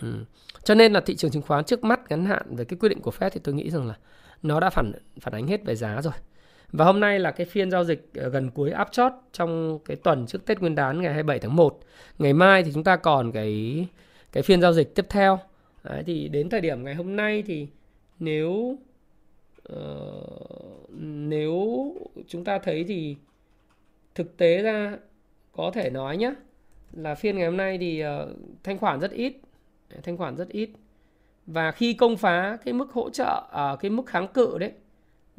Ừ. Cho nên là thị trường chứng khoán trước mắt ngắn hạn về cái quyết định của Fed thì tôi nghĩ rằng là nó đã phản phản ánh hết về giá rồi. Và hôm nay là cái phiên giao dịch ờ, gần cuối áp chót trong cái tuần trước Tết Nguyên đán ngày 27 tháng 1. Ngày mai thì chúng ta còn cái cái phiên giao dịch tiếp theo. Đấy, thì đến thời điểm ngày hôm nay thì nếu uh, nếu chúng ta thấy thì thực tế ra có thể nói nhé là phiên ngày hôm nay thì uh, thanh khoản rất ít thanh khoản rất ít và khi công phá cái mức hỗ trợ ở à, cái mức kháng cự đấy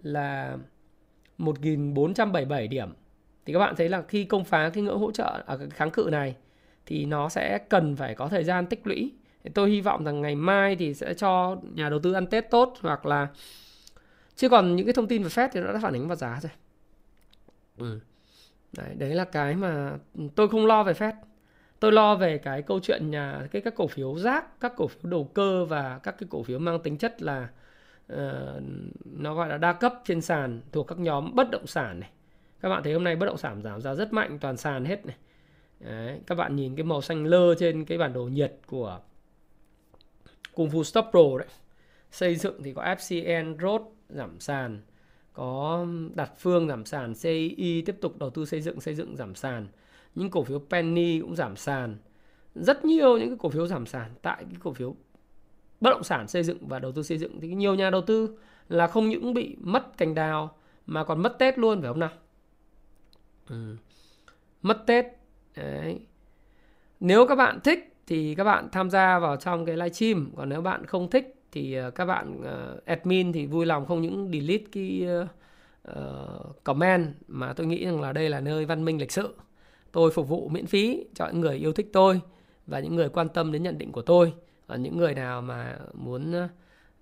là 1477 điểm thì các bạn thấy là khi công phá cái ngưỡng hỗ trợ ở à, kháng cự này thì nó sẽ cần phải có thời gian tích lũy tôi hy vọng rằng ngày mai thì sẽ cho nhà đầu tư ăn Tết tốt hoặc là chứ còn những cái thông tin về Fed thì nó đã phản ánh vào giá rồi. Ừ. đấy, đấy là cái mà tôi không lo về Fed tôi lo về cái câu chuyện nhà cái các cổ phiếu rác các cổ phiếu đầu cơ và các cái cổ phiếu mang tính chất là uh, nó gọi là đa cấp trên sàn thuộc các nhóm bất động sản này. Các bạn thấy hôm nay bất động sản giảm giá rất mạnh toàn sàn hết này. Đấy, các bạn nhìn cái màu xanh lơ trên cái bản đồ nhiệt của Kung Fu Stop Pro đấy. Xây dựng thì có FCN Road giảm sàn có đặt phương giảm sàn CI tiếp tục đầu tư xây dựng xây dựng giảm sàn những cổ phiếu penny cũng giảm sàn. Rất nhiều những cái cổ phiếu giảm sàn tại cái cổ phiếu bất động sản xây dựng và đầu tư xây dựng. Thì nhiều nhà đầu tư là không những bị mất cành đào mà còn mất tết luôn phải không nào? Ừ. mất tết Đấy. nếu các bạn thích thì các bạn tham gia vào trong cái livestream còn nếu bạn không thích thì ờ, các bạn uh, admin thì vui lòng không những delete cái uh, comment mà tôi nghĩ rằng là đây là nơi văn minh lịch sự tôi phục vụ miễn phí cho những người yêu thích tôi và những người quan tâm đến nhận định của tôi. Và những người nào mà muốn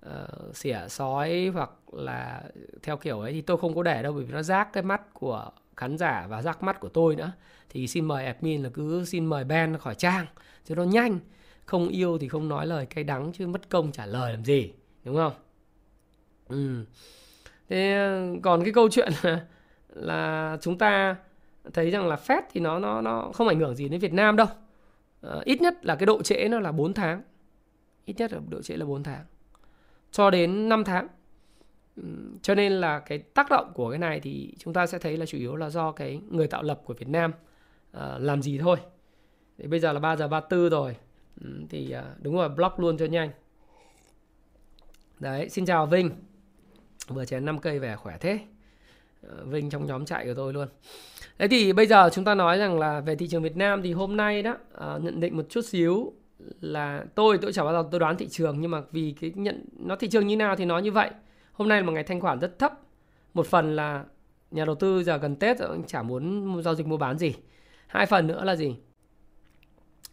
uh, xỉa sói hoặc là theo kiểu ấy thì tôi không có để đâu bởi vì nó rác cái mắt của khán giả và rác mắt của tôi nữa. Thì xin mời admin là cứ xin mời ban khỏi trang cho nó nhanh. Không yêu thì không nói lời cay đắng chứ mất công trả lời làm gì đúng không? Ừ. thế ờ, còn cái câu chuyện là, là chúng ta thấy rằng là Fed thì nó nó nó không ảnh hưởng gì đến Việt Nam đâu. À, ít nhất là cái độ trễ nó là 4 tháng. Ít nhất là độ trễ là 4 tháng. Cho đến 5 tháng. Cho nên là cái tác động của cái này thì chúng ta sẽ thấy là chủ yếu là do cái người tạo lập của Việt Nam uh, làm gì thôi. Thì bây giờ là 3 giờ 34 rồi. Ừ, thì uh, đúng rồi block luôn cho nhanh. Đấy xin chào Vinh. Vừa chén 5 cây về khỏe thế. Uh, Vinh trong nhóm chạy của tôi luôn. Thế thì bây giờ chúng ta nói rằng là về thị trường Việt Nam thì hôm nay đó uh, nhận định một chút xíu là tôi tôi chẳng bao giờ tôi đoán thị trường nhưng mà vì cái nhận nó thị trường như nào thì nó như vậy. Hôm nay là một ngày thanh khoản rất thấp. Một phần là nhà đầu tư giờ gần Tết rồi chả muốn giao dịch mua bán gì. Hai phần nữa là gì?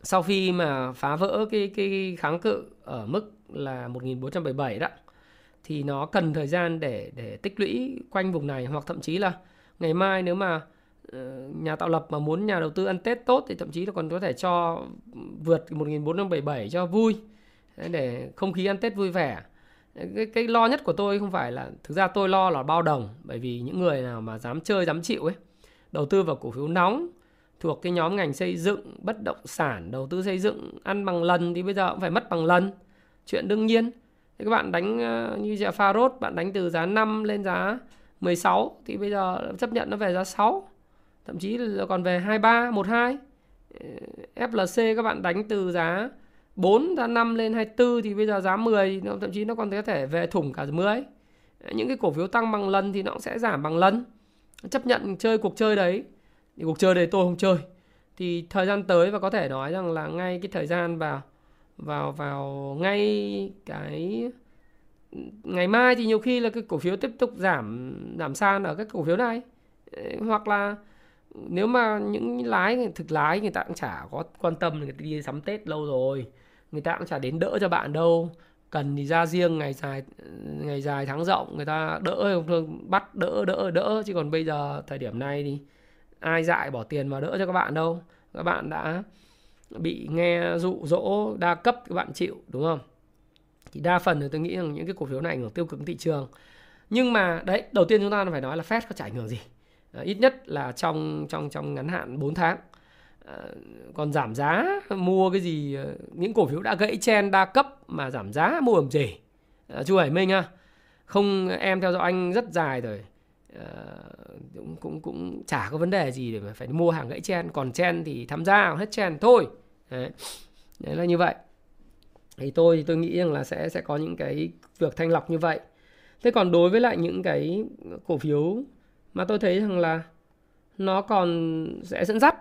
Sau khi mà phá vỡ cái cái kháng cự ở mức là 1477 đó thì nó cần thời gian để để tích lũy quanh vùng này hoặc thậm chí là ngày mai nếu mà Ờ, nhà tạo lập mà muốn nhà đầu tư ăn Tết tốt thì thậm chí là còn có thể cho vượt 1477 cho vui. Để không khí ăn Tết vui vẻ. Cái, cái lo nhất của tôi không phải là thực ra tôi lo là bao đồng bởi vì những người nào mà dám chơi dám chịu ấy đầu tư vào cổ phiếu nóng thuộc cái nhóm ngành xây dựng bất động sản đầu tư xây dựng ăn bằng lần thì bây giờ cũng phải mất bằng lần. Chuyện đương nhiên. Thì các bạn đánh ờ, như giá pha rốt bạn đánh từ giá 5 lên giá 16 thì bây giờ chấp nhận nó về giá 6 thậm chí là còn về 23, 12. FLC các bạn đánh từ giá 4 ra 5 lên 24 thì bây giờ giá 10 thậm chí nó còn có thể về thủng cả 10. Những cái cổ phiếu tăng bằng lần thì nó cũng sẽ giảm bằng lần. Chấp nhận chơi cuộc chơi đấy. Thì cuộc chơi đấy tôi không chơi. Thì thời gian tới và có thể nói rằng là ngay cái thời gian vào vào vào ngay cái ngày mai thì nhiều khi là cái cổ phiếu tiếp tục giảm giảm san ở các cổ phiếu này ờ, hoặc là nếu mà những lái, thực lái người ta cũng chả có quan tâm người ta đi sắm tết lâu rồi. Người ta cũng chả đến đỡ cho bạn đâu. Cần thì ra riêng, ngày dài ngày dài tháng rộng người ta đỡ, bắt đỡ đỡ đỡ. Chứ còn bây giờ, thời điểm này thì ai dại bỏ tiền mà đỡ cho các bạn đâu. Các bạn đã bị nghe dụ dỗ, đa cấp, các bạn chịu, đúng không? Thì đa phần thì tôi nghĩ rằng những cái cổ phiếu này ảnh hưởng tiêu cực thị trường. Nhưng mà, đấy, đầu tiên chúng ta phải nói là Fed có chả ảnh hưởng gì. Ờ, ít nhất là trong trong trong ngắn hạn 4 tháng. Ờ, còn giảm giá mua cái gì ờ, những cổ phiếu đã gãy chen đa cấp mà giảm giá mua làm gì chú Hải Minh à không em theo dõi anh rất dài rồi. Cũng cũng cũng chả có vấn đề gì để mà phải mua hàng gãy chen. Còn chen thì tham gia hết chen thôi. Đấy, đấy là như vậy. Thì tôi thì tôi nghĩ rằng là sẽ sẽ có những cái việc thanh lọc như vậy. Thế còn đối với lại những cái cổ phiếu mà tôi thấy rằng là nó còn sẽ dẫn dắt.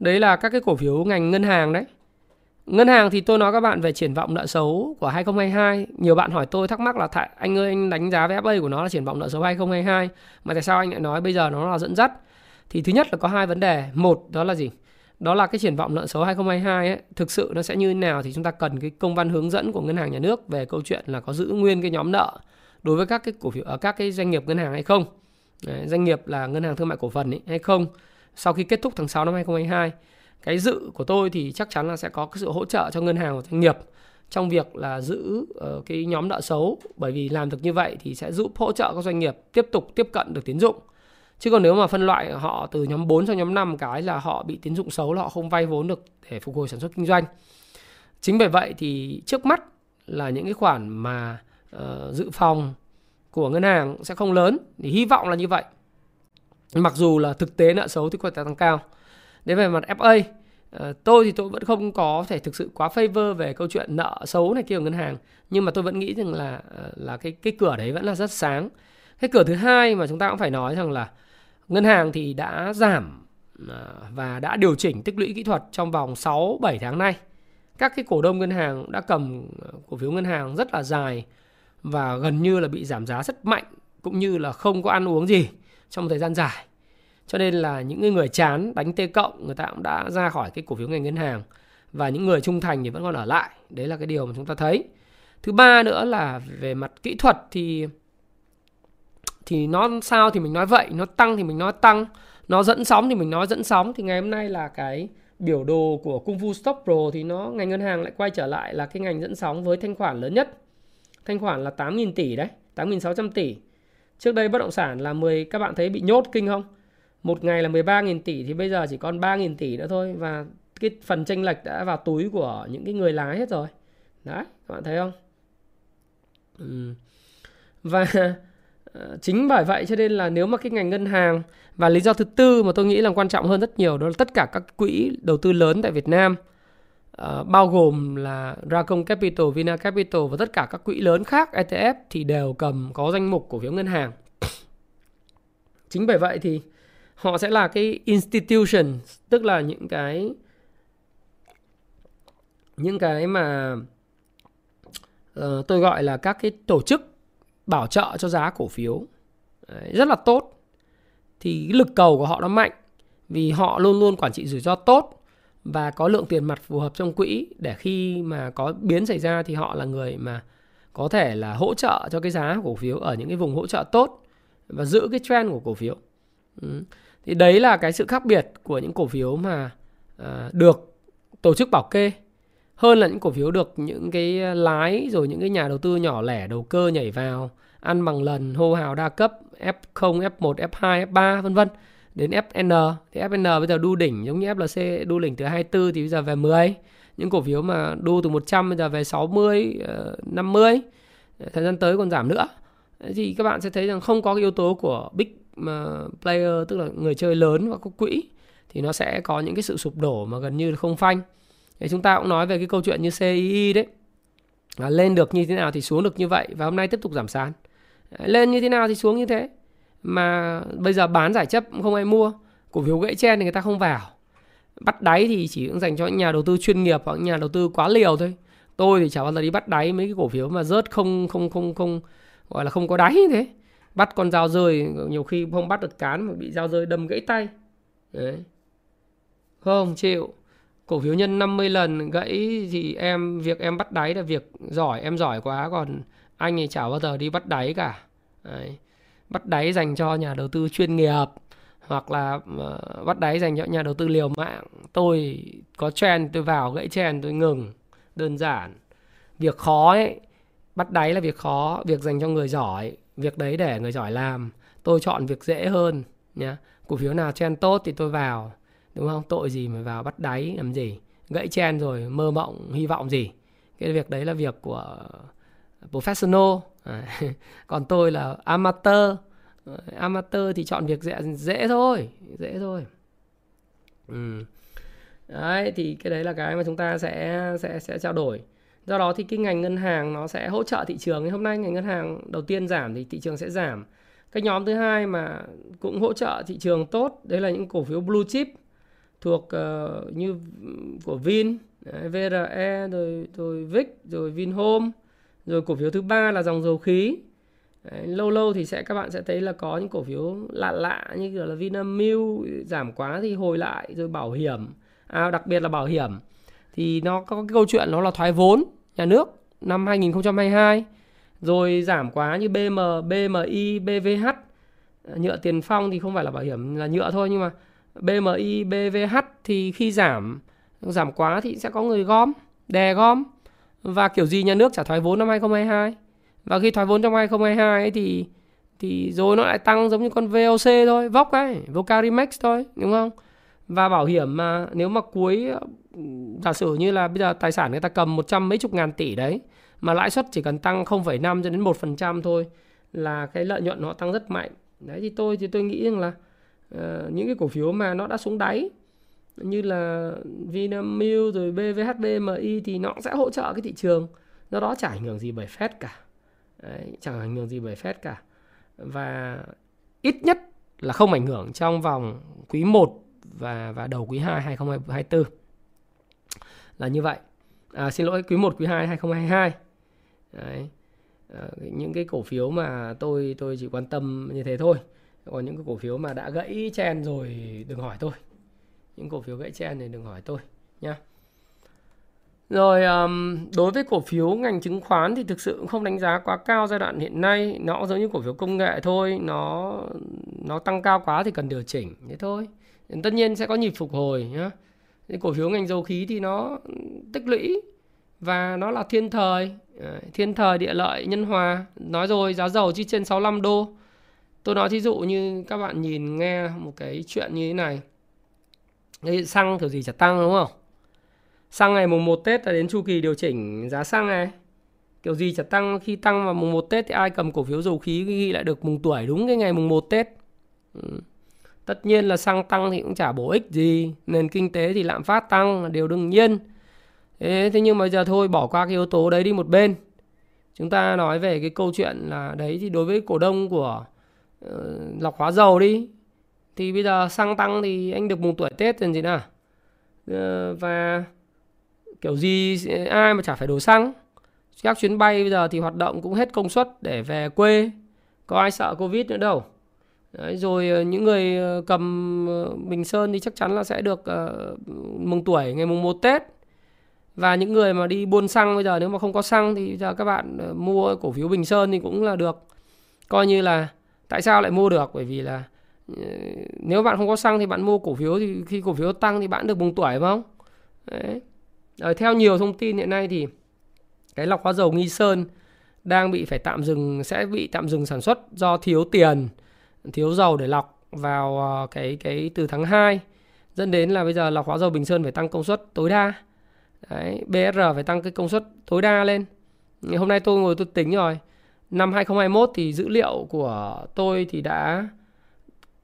Đấy là các cái cổ phiếu ngành ngân hàng đấy. Ngân hàng thì tôi nói các bạn về triển vọng nợ xấu của 2022 nhiều bạn hỏi tôi thắc mắc là anh ơi anh đánh giá VFA của nó là triển vọng nợ xấu 2022 mà tại sao anh lại nói bây giờ nó là dẫn dắt? Thì thứ nhất là có hai vấn đề. Một đó là gì? Đó là cái triển vọng nợ xấu 2022 ấy, thực sự nó sẽ như thế nào thì chúng ta cần cái công văn hướng dẫn của ngân hàng nhà nước về câu chuyện là có giữ nguyên cái nhóm nợ đối với các cái cổ phiếu ở các cái doanh nghiệp ngân hàng hay không. Đấy, doanh nghiệp là ngân hàng thương mại cổ phần ấy, hay không sau khi kết thúc tháng 6 năm 2022. Cái dự của tôi thì chắc chắn là sẽ có cái sự hỗ trợ cho ngân hàng và doanh nghiệp trong việc là giữ uh, cái nhóm nợ xấu bởi vì làm được như vậy thì sẽ giúp hỗ trợ các doanh nghiệp tiếp tục tiếp cận được tín dụng. Chứ còn nếu mà phân loại họ từ nhóm 4 sang nhóm 5 cái là họ bị tín dụng xấu là họ không vay vốn được để phục hồi sản xuất kinh doanh. Chính bởi vậy thì trước mắt là những cái khoản mà uh, dự phòng của ngân hàng sẽ không lớn thì hy vọng là như vậy. Mặc dù là thực tế nợ xấu thì có thể tăng cao. Đến về mặt FA ờ, tôi thì tôi vẫn không có thể thực sự quá favor về câu chuyện nợ xấu này kia của ngân hàng nhưng mà tôi vẫn nghĩ rằng là ờ, là cái cái cửa đấy vẫn là rất sáng cái cửa thứ hai mà chúng ta cũng phải nói rằng là ngân hàng thì đã giảm ờ, và đã điều chỉnh tích lũy kỹ thuật trong vòng 6 7 tháng nay. Các cái cổ đông ngân hàng đã cầm cổ phiếu ngân hàng rất là dài và gần như là bị giảm giá rất mạnh, cũng như là không có ăn uống gì trong một thời gian dài. Cho nên là những người chán đánh T cộng, người ta cũng đã ra khỏi cái cổ phiếu ngành ngân hàng, và những người trung thành thì vẫn còn ở lại. Đấy là cái điều mà chúng ta thấy. Thứ ba nữa là về mặt kỹ thuật thì thì nó sao thì mình nói vậy, nó tăng thì mình nói tăng, nó dẫn sóng thì mình nói dẫn sóng. Thì ngày hôm nay là cái biểu đồ của Kung Fu Stock Pro thì nó, ngành ngân hàng lại quay trở lại là cái ngành dẫn sóng với thanh khoản lớn nhất thanh khoản là 8.000 tỷ đấy 8.600 tỷ. Trước đây bất động sản là 10 các bạn thấy bị nhốt kinh không? Một ngày là 13.000 tỷ thì bây giờ chỉ còn 3.000 tỷ nữa thôi và cái phần tranh lệch đã vào túi của những cái người lái hết rồi. Đấy, các bạn thấy không? Ừ. và ờ, chính bởi vậy cho nên là nếu mà cái ngành ngân hàng và lý do thứ tư mà tôi nghĩ là quan trọng hơn rất nhiều đó là tất cả các quỹ đầu tư lớn tại Việt Nam uh, bao gồm là Dragon Capital, Vina Capital và tất cả các quỹ lớn khác ETF thì đều cầm có danh mục cổ phiếu ngân hàng. Chính bởi vậy thì họ sẽ là cái institution tức là những cái những cái mà uh, tôi gọi là các cái tổ chức bảo trợ cho giá cổ phiếu. Đấy, rất là tốt. Thì lực cầu của họ nó mạnh vì họ luôn luôn quản trị rủi ro tốt và có lượng tiền mặt phù hợp trong quỹ để khi mà có biến xảy ra thì họ là người mà có thể là hỗ trợ cho cái giá cổ phiếu ở những cái vùng hỗ trợ tốt và giữ cái trend của cổ phiếu. Ừ thì đấy là cái sự khác biệt của những cổ phiếu mà à, được tổ chức bảo kê hơn là những cổ phiếu được những cái lái rồi những cái nhà đầu tư nhỏ lẻ đầu cơ nhảy vào ăn bằng lần hô hào đa cấp F0, F1, F2, F3 vân vân đến FN thì FN bây giờ đu đỉnh giống như FLC đu đỉnh từ 24 thì bây giờ về 10 những cổ phiếu mà đu từ 100 bây giờ về 60 50 ờ, ờ, thời gian tới còn giảm nữa thì các bạn sẽ thấy rằng không có cái yếu tố của big ờ, player tức là người chơi lớn và có quỹ thì nó sẽ có những cái sự sụp đổ mà gần như là không phanh. Thì chúng ta cũng nói về cái câu chuyện như CII đấy. À, lên được như thế nào thì xuống được như vậy và hôm nay tiếp tục giảm sàn. Lên như thế nào thì xuống như thế. Mà bây giờ bán giải chấp không ai mua. Cổ phiếu gãy chen thì người ta không vào. Bắt đáy thì chỉ dành cho những nhà đầu tư chuyên nghiệp hoặc nhà đầu tư quá liều thôi. Tôi thì chả bao giờ đi bắt đáy mấy cái cổ phiếu mà rớt không không không không, gọi là không có đáy như thế bắt con dao rơi, nhiều khi không bắt được cán mà bị dao rơi đâm gãy tay đấy không chịu cổ phiếu nhân 50 lần gãy thì em, việc em bắt đáy là việc giỏi em giỏi quá, còn anh thì chả bao giờ đi bắt đáy cả đấy bắt đáy dành cho nhà đầu tư chuyên nghiệp, hoặc là ờ, bắt đáy dành cho nhà đầu tư liều mạng. Tôi có trend, tôi vào gãy trend, tôi ngừng. Đơn giản. Việc khó ấy, bắt đáy là việc khó, việc dành cho người giỏi, việc đấy để người giỏi làm. Tôi chọn việc dễ hơn nhé cổ phiếu nào chen tốt thì tôi vào, đúng không? Tội gì mà vào bắt đáy, làm gì? Gãy chen rồi, mơ mộng, hy vọng gì? Cái việc đấy là việc của professional. Còn tôi là amateur. Amateur thì chọn việc dễ dễ thôi dễ thôi. Ừ. đấy thì cái đấy là cái mà chúng ta sẽ sẽ sẽ trao đổi. Do đó thì cái ngành ngân hàng nó sẽ hỗ trợ thị trường. Hôm nay ngành ngân hàng đầu tiên giảm thì thị trường sẽ giảm. Cái nhóm thứ hai mà cũng hỗ trợ thị trường tốt đấy là những cổ phiếu blue chip thuộc uh, như của Vin, VRE rồi rồi Vic rồi Vinhome rồi cổ phiếu thứ ba là dòng dầu khí. Đấy, lâu lâu thì sẽ các bạn sẽ thấy là có những cổ phiếu lạ lạ như kiểu là Vinamilk giảm quá thì hồi lại rồi bảo hiểm. À, đặc biệt là bảo hiểm. Thì nó có cái câu chuyện nó là thoái vốn nhà nước năm 2022 rồi giảm quá như BM, BMI, BVH nhựa tiền phong thì không phải là bảo hiểm là nhựa thôi nhưng mà BMI, BVH thì khi giảm giảm quá thì sẽ có người gom, đè gom và kiểu gì nhà nước trả thoái vốn năm 2022. Và khi thoái vốn trong 2022 ấy thì thì rồi nó lại tăng giống như con VOC thôi, VOC ấy, Vocarimax thôi, đúng không? Và bảo hiểm mà nếu mà cuối giả sử như là bây giờ tài sản người ta cầm một trăm mấy chục ngàn tỷ đấy mà lãi suất chỉ cần tăng 0,5 cho đến 1% thôi là cái lợi nhuận nó tăng rất mạnh. Đấy thì tôi thì tôi nghĩ rằng là uh, những cái cổ phiếu mà nó đã xuống đáy như là Vinamilk rồi BVHBMI thì nó cũng sẽ hỗ trợ cái thị trường. Do đó chả ảnh hưởng gì bởi Fed cả. Đấy, chẳng ảnh hưởng gì bởi Fed cả. Và ít nhất là không ảnh hưởng trong vòng quý 1 và và đầu quý 2 2024. Là như vậy. À, xin lỗi quý 1 quý 2 2022. Đấy. À, những cái cổ phiếu mà tôi tôi chỉ quan tâm như thế thôi. Còn những cái cổ phiếu mà đã gãy chen rồi đừng hỏi tôi. Những cổ phiếu gãy chen thì đừng hỏi tôi nhá. Rồi um, đối với cổ phiếu ngành chứng khoán thì thực sự cũng không đánh giá quá cao giai đoạn hiện nay, nó cũng giống như cổ phiếu công nghệ thôi, nó nó tăng cao quá thì cần điều chỉnh thế thôi. Tất nhiên sẽ có nhịp phục hồi nhá. Cổ phiếu ngành dầu khí thì nó tích lũy và nó là thiên thời, thiên thời địa lợi nhân hòa. Nói rồi giá dầu chỉ trên 65 đô. Tôi nói thí dụ như các bạn nhìn nghe một cái chuyện như thế này. Đấy, xăng kiểu gì chả tăng đúng không? Xăng ngày mùng 1 Tết là đến chu kỳ điều chỉnh giá xăng này. Kiểu gì chả tăng khi tăng vào mùng 1 Tết thì ai cầm cổ phiếu dầu khí ghi lại được mùng tuổi đúng cái ngày mùng 1 Tết. Ừ. Tất nhiên là xăng tăng thì cũng chả bổ ích gì, nền kinh tế thì lạm phát tăng là điều đương nhiên. Thế, thế nhưng mà giờ thôi bỏ qua cái yếu tố đấy đi một bên. Chúng ta nói về cái câu chuyện là đấy thì đối với cổ đông của uh, lọc hóa dầu đi thì bây giờ xăng tăng thì anh được mùng tuổi Tết rồi gì nào. Ờ, và kiểu gì ai mà chả phải đổ xăng. Các chuyến bay bây giờ thì hoạt động cũng hết công suất để về quê. Có ai sợ Covid nữa đâu. Đấy, rồi ờ, những người ờ, cầm Bình Sơn thì chắc chắn là sẽ được uh, mừng tuổi ngày mùng 1 Tết. Và những người mà đi buôn xăng bây giờ nếu mà không có xăng thì giờ các bạn mua cổ phiếu Bình Sơn thì cũng là được. Coi như là tại sao lại mua được? Bởi vì là Ờ, nếu bạn không có xăng thì bạn mua cổ phiếu thì khi cổ phiếu tăng thì bạn được bùng tuổi phải không? Đấy. Rồi, theo nhiều thông tin hiện nay thì cái lọc hóa dầu Nghi Sơn đang bị phải tạm dừng sẽ bị tạm dừng sản xuất do thiếu tiền thiếu dầu để lọc vào ờ, cái cái từ tháng 2 dẫn đến là bây giờ lọc hóa dầu Bình Sơn phải tăng công suất tối đa. Đấy, BR phải tăng cái công suất tối đa lên. Hôm nay tôi ngồi tôi tính rồi. Năm 2021 thì dữ liệu của tôi thì đã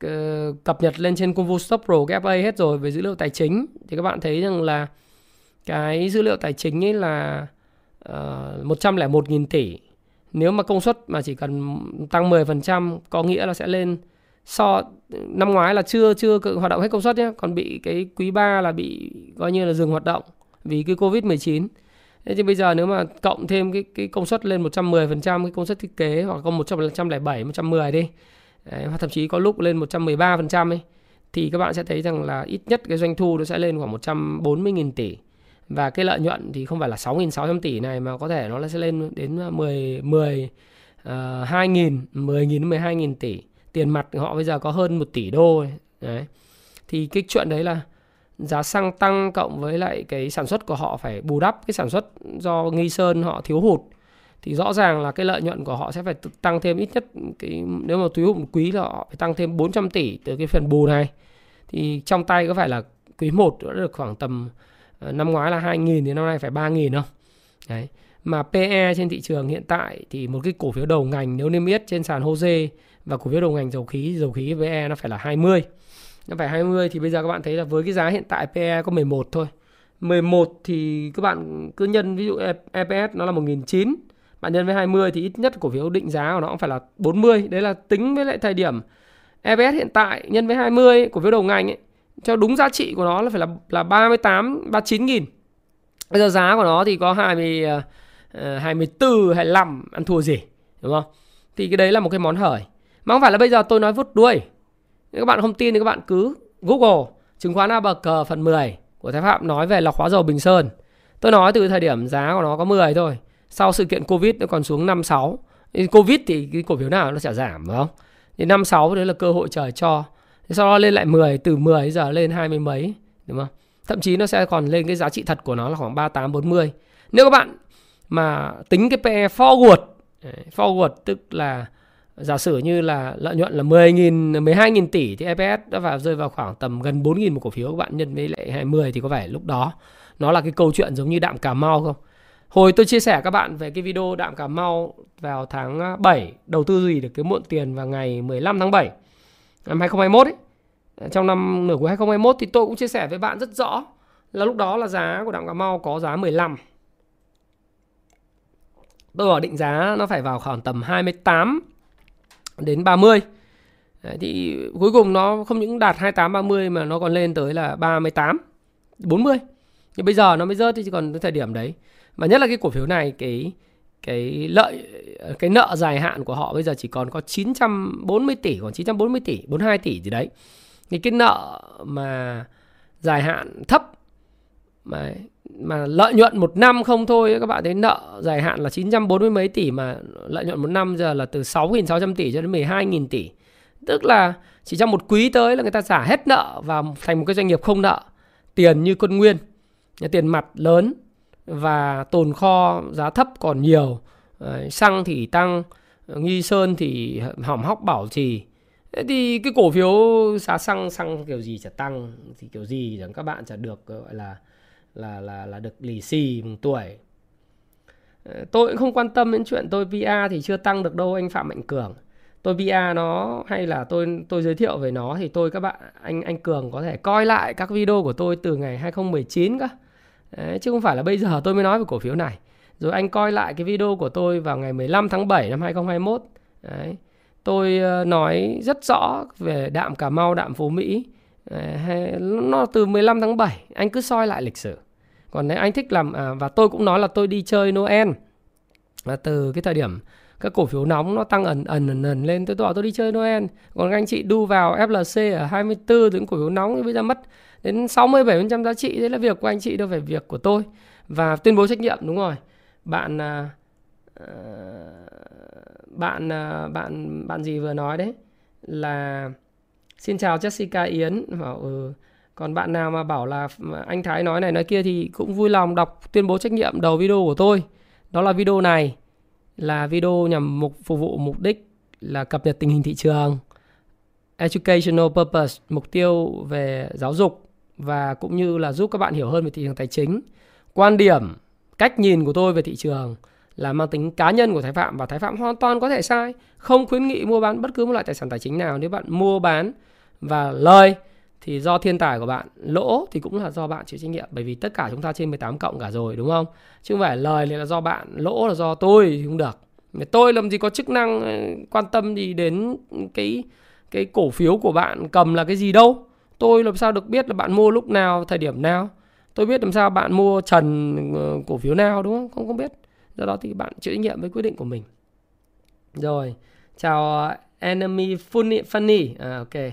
Ờ, cập nhật lên trên Convo Stock Pro cái FA hết rồi về dữ liệu tài chính thì các bạn thấy rằng là cái dữ liệu tài chính ấy là ờ, uh, 101.000 tỷ nếu mà công suất mà chỉ cần tăng 10% có nghĩa là sẽ lên so năm ngoái là chưa chưa hoạt động hết công suất nhé, còn bị cái quý 3 là bị coi như là dừng hoạt động vì cái Covid-19. Thế thì bây giờ nếu mà cộng thêm cái cái công suất lên 110% cái công suất thiết kế hoặc công 107, 110 đi. Đấy, hoặc thậm chí có lúc lên 113% ấy thì các bạn sẽ thấy rằng là ít nhất cái doanh thu nó sẽ lên khoảng 140.000 tỷ. Và cái lợi nhuận thì không phải là 6.600 tỷ này mà có thể nó sẽ lên đến 10 10 uh, 2.000 10.000 12.000 tỷ. Tiền mặt họ bây giờ có hơn 1 tỷ đô ấy. đấy. Thì cái chuyện đấy là giá xăng tăng cộng với lại cái sản xuất của họ phải bù đắp cái sản xuất do nghi sơn họ thiếu hụt thì rõ ràng là cái lợi nhuận của họ sẽ phải tăng thêm ít nhất cái nếu mà túi hụt quý là họ phải tăng thêm 400 tỷ từ cái phần bù này thì trong tay có phải là quý 1 đã được khoảng tầm ờ, năm ngoái là 2.000 thì năm nay phải 3.000 không? Đấy. Mà PE trên thị trường hiện tại thì một cái cổ phiếu đầu ngành nếu niêm yết trên sàn HOSE và cổ phiếu đầu ngành dầu khí, dầu khí PE nó phải là 20. Nó phải 20 thì bây giờ các bạn thấy là với cái giá hiện tại PE có 11 thôi. 11 thì các bạn cứ nhân ví dụ EPS nó là 1.900 bạn nhân với 20 thì ít nhất cổ phiếu định giá của nó cũng phải là 40 đấy là tính với lại thời điểm EPS hiện tại nhân với 20 cổ phiếu đầu ngành ấy, cho đúng giá trị của nó là phải là là 38 39 nghìn. Bây giờ giá của nó thì có 20 24 25 ăn thua gì đúng không? Thì cái đấy là một cái món hời. Mà không phải là bây giờ tôi nói vút đuôi. Nếu các bạn không tin thì các bạn cứ Google chứng khoán ABG phần 10 của Thái Phạm nói về lọc hóa dầu Bình Sơn. Tôi nói từ thời điểm giá của nó có 10 thôi sau sự kiện Covid nó còn xuống 5 6 Covid thì cái cổ phiếu nào nó sẽ giảm phải không? Thì 5 6 đấy là cơ hội trời cho. Sau đó lên lại 10 từ 10 giờ lên 20 mấy, đúng không? Thậm chí nó sẽ còn lên cái giá trị thật của nó là khoảng 38 40 nếu các bạn mà tính cái PE forward forward tức là giả sử như là lợi nhuận là 10.000 12.000 tỷ thì EPS đã vào, rơi vào khoảng tầm gần 4.000 một cổ phiếu, các bạn nhân với lại 20 thì có vẻ lúc đó. Nó là cái câu chuyện giống như đạm Cà Mau không? Hồi tôi chia sẻ các bạn về cái video đạm Cà Mau vào tháng à, 7 đầu tư gì được cái muộn tiền vào ngày 15 tháng 7 năm 2021 ấy. Trong năm nửa cuối 2021 thì tôi cũng chia sẻ với bạn rất rõ là lúc đó là giá của đạm Cà Mau có giá 15. Tôi bảo định giá nó phải vào khoảng tầm 28 đến 30. Đấy, thì cuối cùng nó không những đạt 28 30 mà nó còn lên tới là 38 40. Nhưng bây giờ nó mới rớt thì chỉ còn cái thời điểm đấy mà nhất là cái cổ phiếu này, cái cái lợi, cái nợ dài hạn của họ bây giờ chỉ còn có 940 tỷ, còn 940 tỷ 42 tỷ gì đấy. Thì cái nợ mà dài hạn thấp, mà mà lợi nhuận một năm không thôi, các bạn thấy nợ dài hạn là 940 mấy tỷ mà lợi nhuận một năm giờ là từ 6.600 tỷ cho đến 12.000 tỷ. Tức là chỉ trong một quý tới là người ta trả hết nợ và thành một cái doanh nghiệp không nợ. Tiền như quân nguyên tiền mặt lớn và tồn kho giá thấp còn nhiều. Ờ, xăng thì tăng, nghi sơn thì hỏng hóc bảo trì. Thế thì cái cổ phiếu giá xăng xăng kiểu gì chả tăng, thì kiểu gì chẳng các bạn chả được, gọi là là là là được lì xì mừng tuổi. Ờ, tôi cũng không quan tâm đến chuyện tôi VA thì chưa tăng được đâu, anh Phạm Mạnh Cường. Tôi VA nó hay là tôi tôi giới thiệu về nó thì tôi các bạn, anh anh Cường có thể coi lại các video của tôi từ ngày 2019 cơ. Đấy, chứ không phải là bây giờ tôi mới nói về cổ phiếu này. Rồi anh coi lại cái video của tôi vào ngày 15 tháng 7 năm 2021. Đấy. Tôi ờ, nói rất rõ về đạm Cà Mau, đạm Phú Mỹ. Đấy, nó từ 15 tháng 7, anh cứ soi lại lịch sử. Còn nếu anh thích làm à, và tôi cũng nói là tôi đi chơi Noel là từ cái thời điểm các cổ phiếu nóng nó tăng ẩn ẩn ẩn, ẩn lên tôi bảo tôi đi chơi Noel còn các anh chị đu vào FLC ở 24 những cổ phiếu nóng thì bây giờ mất đến 67% giá trị đấy là việc của anh chị đâu phải việc của tôi. Và tuyên bố trách nhiệm đúng rồi. Bạn à, à, bạn à, bạn bạn gì vừa nói đấy? Là xin chào Jessica Yến. Bảo ừ, còn bạn nào mà bảo là anh Thái nói này nói kia thì cũng vui lòng đọc tuyên bố trách nhiệm đầu video của tôi. Đó là video này là video nhằm mục phục vụ mục đích là cập nhật tình hình thị trường educational purpose mục tiêu về giáo dục và cũng như là giúp các bạn hiểu hơn về thị trường tài chính. Quan điểm, cách nhìn của tôi về thị trường là mang tính cá nhân của Thái Phạm và Thái Phạm hoàn toàn có thể sai. Không khuyến nghị mua bán bất cứ một loại tài sản tài chính nào nếu bạn mua bán và lời thì do thiên tài của bạn, lỗ thì cũng là do bạn chịu trách nhiệm bởi vì tất cả chúng ta trên 18 cộng cả rồi đúng không? Chứ không phải lời là do bạn, lỗ là do tôi thì không được. Tôi làm gì có chức năng ờ, quan tâm gì đến cái cái cổ phiếu của bạn cầm là cái gì đâu tôi làm sao được biết là bạn mua lúc nào thời điểm nào? Tôi biết làm sao bạn mua trần ờ, cổ phiếu nào đúng không? Không không biết. Do đó thì bạn chịu trách nhiệm với quyết định của mình. Rồi chào ờ, enemy funny funny. À, ok.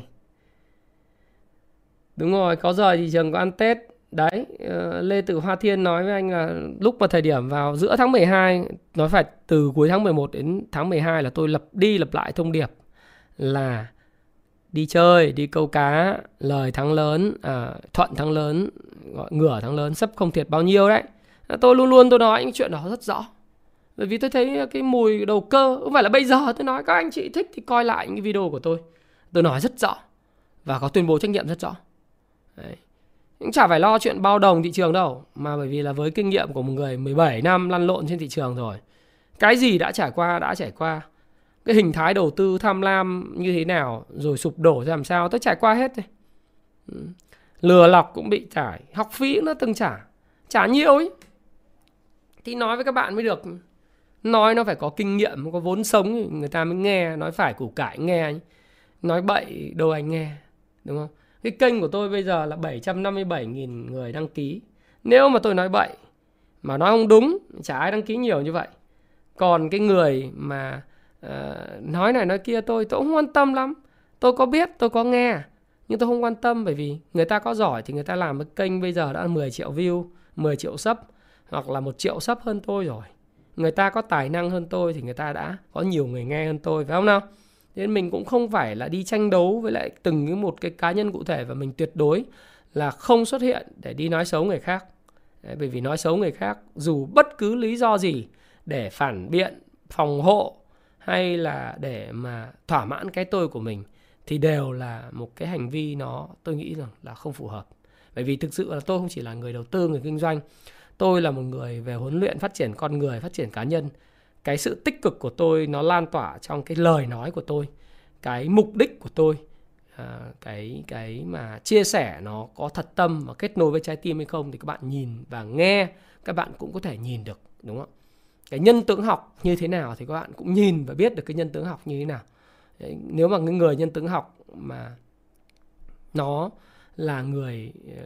Đúng rồi có giờ thì trường có ăn tết đấy ờ, lê tử hoa thiên nói với anh là lúc mà thời điểm vào giữa tháng 12 nói phải từ cuối tháng 11 đến tháng 12 là tôi lập đi lập lại thông điệp là đi chơi đi câu cá lời thắng lớn à, thuận thắng lớn gọi ngửa thắng lớn sắp không thiệt bao nhiêu đấy. À, tôi luôn luôn tôi nói những chuyện đó rất rõ. Bởi vì tôi thấy cái mùi đầu cơ không phải là bây giờ tôi nói các anh chị thích thì coi lại những video của tôi. Tôi nói rất rõ và có tuyên bố trách nhiệm rất rõ. Đấy. cũng chả phải lo chuyện bao đồng thị trường đâu mà bởi vì là với kinh nghiệm của một người 17 năm lăn lộn trên thị trường rồi cái gì đã trải qua đã trải qua cái hình thái đầu tư tham lam như thế nào rồi sụp đổ ra làm sao, tôi trải qua hết rồi ừ. lừa lọc cũng bị trải, học phí nó từng trả trả nhiều ấy. Thì nói với các bạn mới được. Nói nó phải có kinh nghiệm, có vốn sống người ta mới nghe, nói phải củ cải nghe nói bậy đâu anh nghe, đúng không? Cái kênh của tôi bây giờ là 757.000 người đăng ký. Nếu mà tôi nói bậy, mà nói không đúng, chả ai đăng ký nhiều như vậy. Còn cái người mà uh, nói này nói kia tôi tôi không quan tâm lắm. Tôi có biết tôi có nghe nhưng tôi không quan tâm bởi vì người ta có giỏi thì người ta làm cái kênh bây giờ đã 10 triệu view 10 triệu sub hoặc là một triệu sub hơn tôi rồi. Người ta có tài năng hơn tôi thì người ta đã có nhiều người nghe hơn tôi phải không nào? Nên mình cũng không phải là đi tranh đấu với lại từng cái một cái cá nhân cụ thể và mình tuyệt đối là không xuất hiện để đi nói xấu người khác. Đấy, bởi vì nói xấu người khác dù bất cứ lý do gì để phản biện phòng hộ hay là để mà thỏa mãn cái tôi của mình thì đều là một cái hành vi nó tôi nghĩ rằng là không phù hợp. Bởi vì thực sự là tôi không chỉ là người đầu tư người kinh doanh. Tôi là một người về huấn luyện phát triển con người phát triển cá nhân. Cái sự tích cực của tôi nó lan tỏa trong cái lời nói của tôi cái mục đích của tôi à, cái cái mà chia sẻ nó có thật tâm và kết nối với trái tim hay không thì các bạn nhìn và nghe các bạn cũng có thể nhìn được đúng không cái nhân tướng học như thế nào thì các bạn cũng nhìn và biết được cái nhân tướng học như thế nào. Đấy, nếu mà những người nhân tướng học mà nó là người ờ,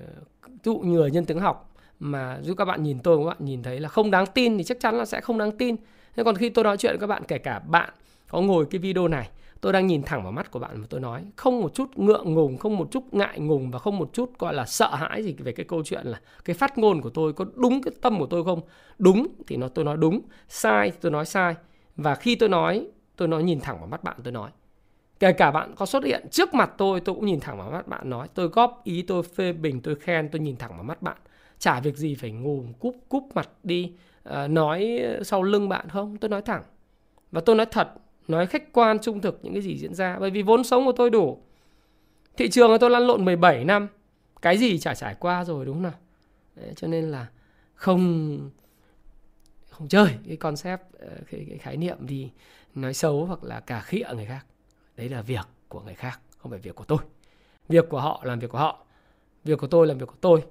dụ người nhân tướng học mà giúp các bạn nhìn tôi các bạn nhìn thấy là không đáng tin thì chắc chắn là sẽ không đáng tin. Thế còn khi tôi nói chuyện với các bạn kể cả bạn có ngồi cái video này tôi đang nhìn thẳng vào mắt của bạn và tôi nói không một chút ngượng ngùng không một chút ngại ngùng và không một chút gọi là sợ hãi gì về cái câu chuyện là cái phát ngôn của tôi có đúng cái tâm của tôi không? Đúng thì nó tôi nói đúng sai thì tôi nói sai. Và khi tôi nói tôi nói nhìn thẳng vào mắt bạn tôi nói. Kể cả bạn có xuất hiện trước mặt tôi tôi cũng nhìn thẳng vào mắt bạn nói tôi góp ý tôi phê bình tôi khen tôi nhìn thẳng vào mắt bạn. Chả việc gì phải ngùng cúp cúp mặt đi uh, nói sau lưng bạn không? Tôi nói thẳng. Và tôi nói thật nói khách quan trung thực những cái gì diễn ra. Bởi vì vốn sống của tôi đủ. Thị trường của tôi lăn lộn 17 năm. Cái gì chả trải qua rồi đúng không nào? Đấy, cho nên là không không chơi cái concept ờ, cái, cái khái niệm đi nói xấu hoặc là cả khịa người khác. Đấy là việc của người khác không phải việc của tôi. Việc của họ làm việc của họ. Việc của tôi làm việc của tôi.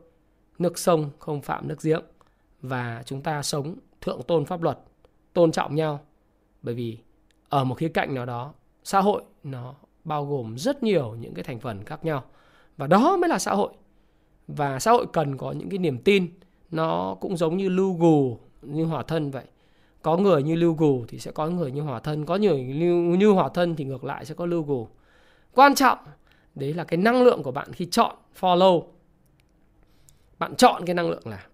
Nước sông không phạm nước giếng. Và chúng ta sống thượng tôn pháp luật tôn trọng nhau. Bởi vì ở một khía cạnh nào đó xã hội nó bao gồm rất nhiều những cái thành phần khác nhau. Và đó mới là xã hội. Và xã hội cần có những cái niềm tin. Nó cũng giống như lưu gù như hỏa thân vậy. Có người như lưu gù thì sẽ có người như hỏa thân. Có người như, như hỏa thân thì ngược lại sẽ có lưu gù. Quan trọng đấy là cái năng lượng của bạn khi chọn follow. Bạn chọn cái năng lượng là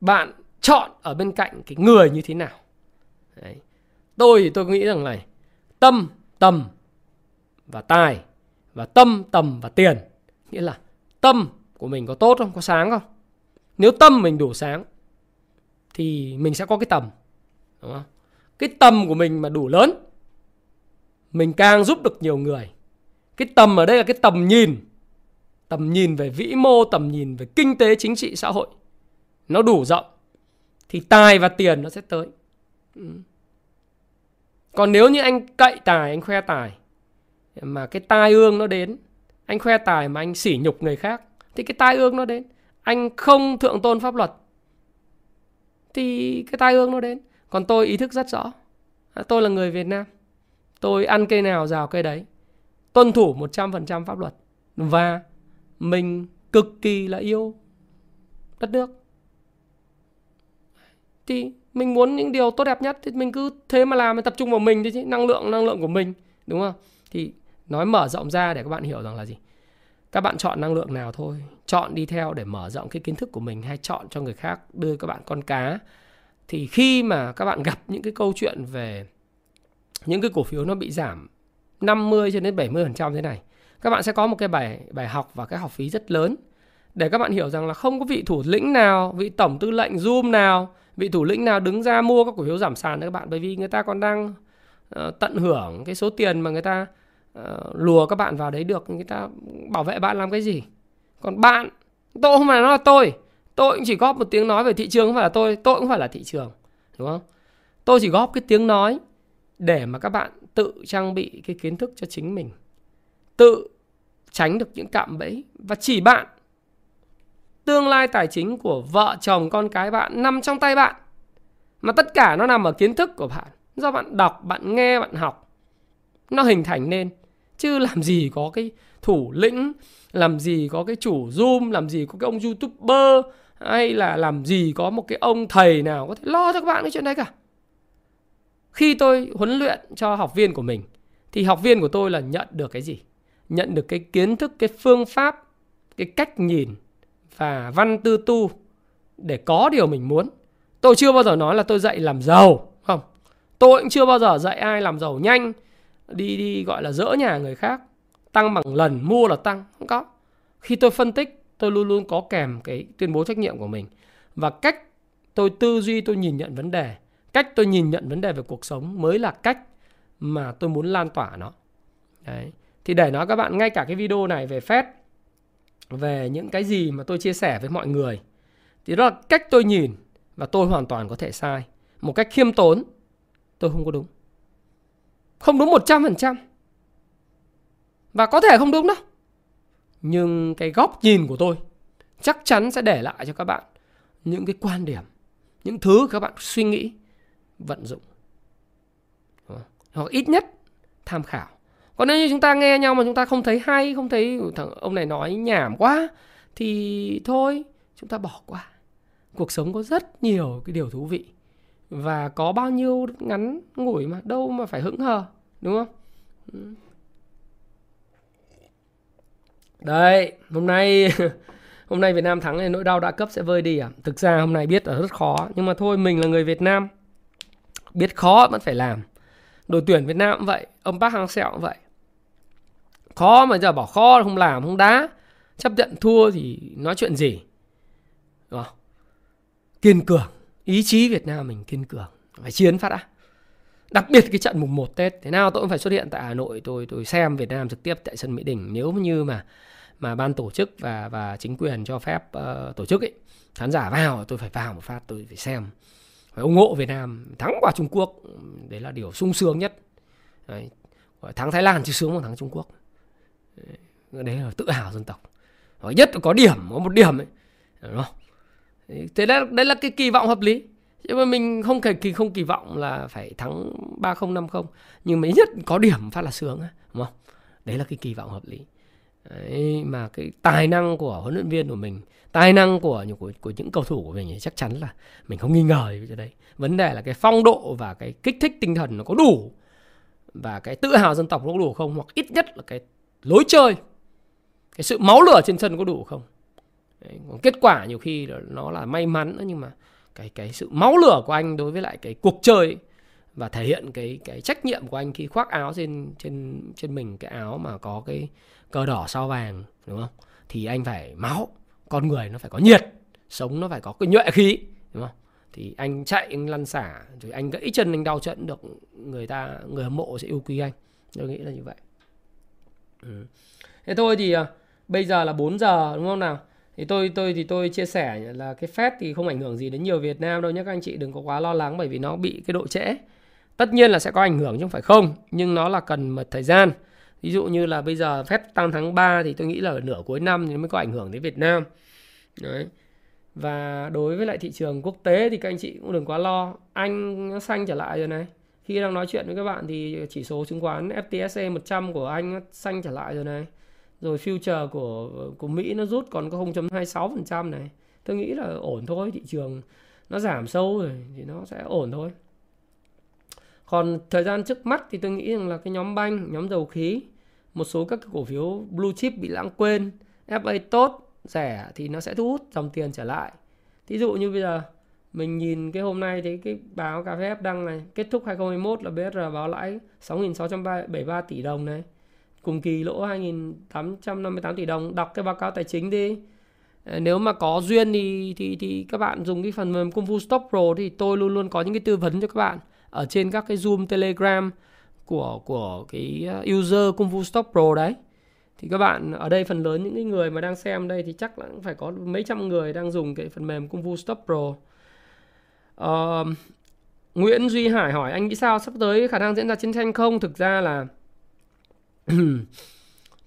bạn chọn ở bên cạnh cái người như thế nào? Đấy tôi thì tôi nghĩ rằng này, tâm, tầm và tài và tâm, tầm và tiền. Nghĩa là tâm của mình có tốt không, có sáng không? Nếu tâm mình đủ sáng thì mình sẽ có cái tầm, đúng không? Cái tầm của mình mà đủ lớn, mình càng giúp được nhiều người. Cái tầm ở đây là cái tầm nhìn tầm nhìn về vĩ mô, tầm nhìn về kinh tế, chính trị, xã hội. Nó đủ rộng thì tài và tiền nó sẽ tới. Ừ còn nếu như anh cậy tài, anh khoe tài, mà cái tai ương nó đến, anh khoe tài mà anh sỉ nhục người khác, thì cái tai ương nó đến. Anh không thượng tôn pháp luật, thì cái tai ương nó đến. Còn tôi ý thức rất rõ. À, tôi là người việt nam. Tôi ăn cây nào, rào cây đấy. Tuân thủ 100% pháp luật. Và mình cực kỳ là yêu đất nước. Thì mình muốn những điều tốt đẹp nhất thì mình cứ thế mà làm tập trung vào mình đi chứ năng lượng năng lượng của mình đúng không? Thì nói mở rộng ra để các bạn hiểu rằng là gì? Các bạn chọn năng lượng nào thôi. Chọn đi theo để mở rộng cái kiến thức của mình hay chọn cho người khác đưa các bạn con cá. Thì khi mà các bạn gặp những cái câu chuyện về những cái cổ phiếu nó bị giảm 50 cho đến 70% thế này các bạn sẽ có một cái bài bài học và cái học phí rất lớn. Để các bạn hiểu rằng là không có vị thủ lĩnh nào, vị tổng tư lệnh Zoom nào, vị thủ lĩnh nào đứng ra mua các cổ phiếu giảm sàn đấy các bạn bởi vì người ta còn đang uh, tận hưởng cái số tiền mà người ta uh, lùa các bạn vào đấy được, người ta bảo vệ bạn làm cái gì? Còn bạn, tôi không phải nói là tôi, tôi cũng chỉ góp một tiếng nói về thị trường không phải là tôi, tôi cũng phải là thị trường, đúng không? Tôi chỉ góp cái tiếng nói để mà các bạn tự trang bị cái kiến thức cho chính mình tự tránh được những cạm bẫy và chỉ bạn tương lai tài chính của vợ chồng con cái bạn nằm trong tay bạn. Mà tất cả nó nằm ở kiến thức của bạn. Do bạn đọc, bạn nghe, bạn học. Nó hình thành nên. Chứ làm gì có cái thủ lĩnh, làm gì có cái chủ zoom, làm gì có cái ông youtuber, hay là làm gì có một cái ông thầy nào có thể lo cho các bạn cái chuyện đấy cả. Khi tôi huấn luyện cho học viên của mình, thì học viên của tôi là nhận được cái gì? Nhận được cái kiến thức, cái phương pháp, cái cách nhìn và văn tư tu để có điều mình muốn. Tôi chưa bao giờ nói là tôi dạy làm giàu không? Tôi cũng chưa bao giờ dạy ai làm giàu nhanh, đi đi gọi là dỡ nhà người khác, tăng bằng lần, mua là tăng, không có. Khi tôi phân tích, tôi luôn luôn có kèm cái tuyên bố trách nhiệm của mình. Và cách tôi tư duy, tôi nhìn nhận vấn đề, cách tôi nhìn nhận vấn đề về cuộc sống mới là cách mà tôi muốn lan tỏa nó. Đấy. Thì để nói các bạn ngay cả cái video này về Fed về những cái gì mà tôi chia sẻ với mọi người, thì đó là cách tôi nhìn và tôi hoàn toàn có thể sai. Một cách khiêm tốn, tôi không có đúng. Không đúng 100% và có thể không đúng đâu nhưng cái góc nhìn của tôi chắc chắn sẽ để lại cho các bạn những cái quan điểm, những thứ các bạn suy nghĩ, vận dụng. Hoặc ít nhất tham khảo còn nếu như chúng ta nghe nhau mà chúng ta không thấy hay, không thấy, thằng ông này nói nhảm quá, thì thôi, chúng ta bỏ qua. Cuộc sống có rất nhiều cái điều thú vị và có bao nhiêu ngắn ngủi mà đâu mà phải hững hờ, đúng không? Ừ. Đấy, hôm nay hôm nay Việt Nam thắng thì nỗi đau đã cấp sẽ vơi đi à? Thực ra hôm nay biết là rất khó, nhưng mà thôi, mình là người Việt Nam, biết khó vẫn phải làm đội tuyển Việt Nam cũng vậy ông Park Hang Seo cũng vậy. Khó mà giờ bỏ khó không làm không đá. Chấp nhận thua thì nói chuyện gì? Đúng không? kiên cường. Ý chí Việt Nam mình kiên cường. Phải chiến phát đã đặc biệt cái trận mùng 1 Tết thế nào tôi cũng phải xuất hiện tại Hà Nội tôi tôi xem Việt Nam trực tiếp tại sân Mỹ Đình. Nếu như mà mà ban tổ chức và và chính quyền cho phép uh, tổ chức ấy khán giả vào tôi phải vào một phát tôi phải xem phải ủng hộ Việt Nam thắng qua Trung Quốc. Đấy là điều sung sướng nhất. Đấy. thắng Thái Lan chứ sướng hơn thắng Trung Quốc. Đấy là tự hào dân tộc. Hỏi nhất là có điểm có một điểm ấy. Đúng không? Thế đấy, đấy là cái kỳ vọng hợp lý. Nhưng mà mình không thể kỳ không kỳ vọng là phải thắng ba không năm không. Nhưng mà nhất có điểm phát là sướng đúng không? Đấy là cái kỳ vọng hợp lý. Đấy, mà cái tài năng của huấn luyện viên của mình tài năng của của, của những cầu thủ của mình thì chắc chắn là mình không nghi ngờ cái đấy. Vấn đề là cái phong độ và cái kích thích tinh thần nó có đủ và cái tự hào dân tộc nó có đủ không hoặc ít nhất là cái lối chơi cái sự máu lửa trên sân có đủ không. Đấy, còn kết quả nhiều khi nó là may mắn nhưng mà cái cái sự máu lửa của anh đối với lại cái cuộc chơi ấy, và thể hiện cái cái trách nhiệm của anh khi khoác áo trên trên trên mình cái áo mà có cái cờ đỏ sao vàng đúng không thì anh phải máu con người nó phải có nhiệt, sống nó phải có cái nhuệ khí, đúng không? Thì anh chạy, anh lăn xả, rồi anh gãy chân, anh đau trận được người ta, người hâm mộ sẽ yêu quý anh. Tôi nghĩ là như vậy. Ừ. thế thôi thì à, bây giờ là 4 giờ, đúng không nào? Thì tôi tôi thì tôi chia sẻ là cái Fed thì không ảnh hưởng gì đến nhiều Việt Nam đâu nhé các anh chị, đừng có quá lo lắng bởi vì nó bị cái độ trễ. Tất nhiên là sẽ có ảnh hưởng chứ không phải không, nhưng nó là cần một thời gian ví dụ như là bây giờ phép tăng tháng 3 thì tôi nghĩ là ở nửa cuối năm thì mới có ảnh hưởng đến Việt Nam. Đấy. Và đối với lại thị trường quốc tế thì các anh chị cũng đừng quá lo. Anh nó xanh trở lại rồi này. Khi đang nói chuyện với các bạn thì chỉ số chứng khoán FTSE 100 của anh nó xanh trở lại rồi này. Rồi future của của Mỹ nó rút còn có 0.26% này. Tôi nghĩ là ổn thôi, thị trường nó giảm sâu rồi thì nó sẽ ổn thôi còn thời gian trước mắt thì tôi nghĩ rằng là cái nhóm banh, nhóm dầu khí, một số các cổ phiếu blue chip bị lãng quên FA tốt, rẻ thì nó sẽ thu hút dòng tiền trở lại. Thí dụ như bây giờ, mình nhìn cái hôm nay thấy cái báo cà phê đăng này, kết thúc 2021 là BSR báo lãi 6.673 tỷ đồng này. Cùng kỳ lỗ 2.858 tỷ đồng. Đọc cái báo cáo tài chính đi. Ờ, nếu mà có duyên thì thì thì các bạn dùng cái phần mềm Kung Fu Stop Pro thì tôi luôn luôn có những cái tư vấn cho các bạn ở trên các cái Zoom Telegram của của cái uh, user Kung Fu Stop Pro đấy. Thì các bạn ở đây phần lớn những cái người mà đang xem đây thì chắc là cũng phải có mấy trăm người đang dùng cái phần mềm Kung Fu Stop Pro. Uh, Nguyễn Duy Hải hỏi anh nghĩ sao? Sắp tới khả năng diễn ra chiến tranh không? Thực ra là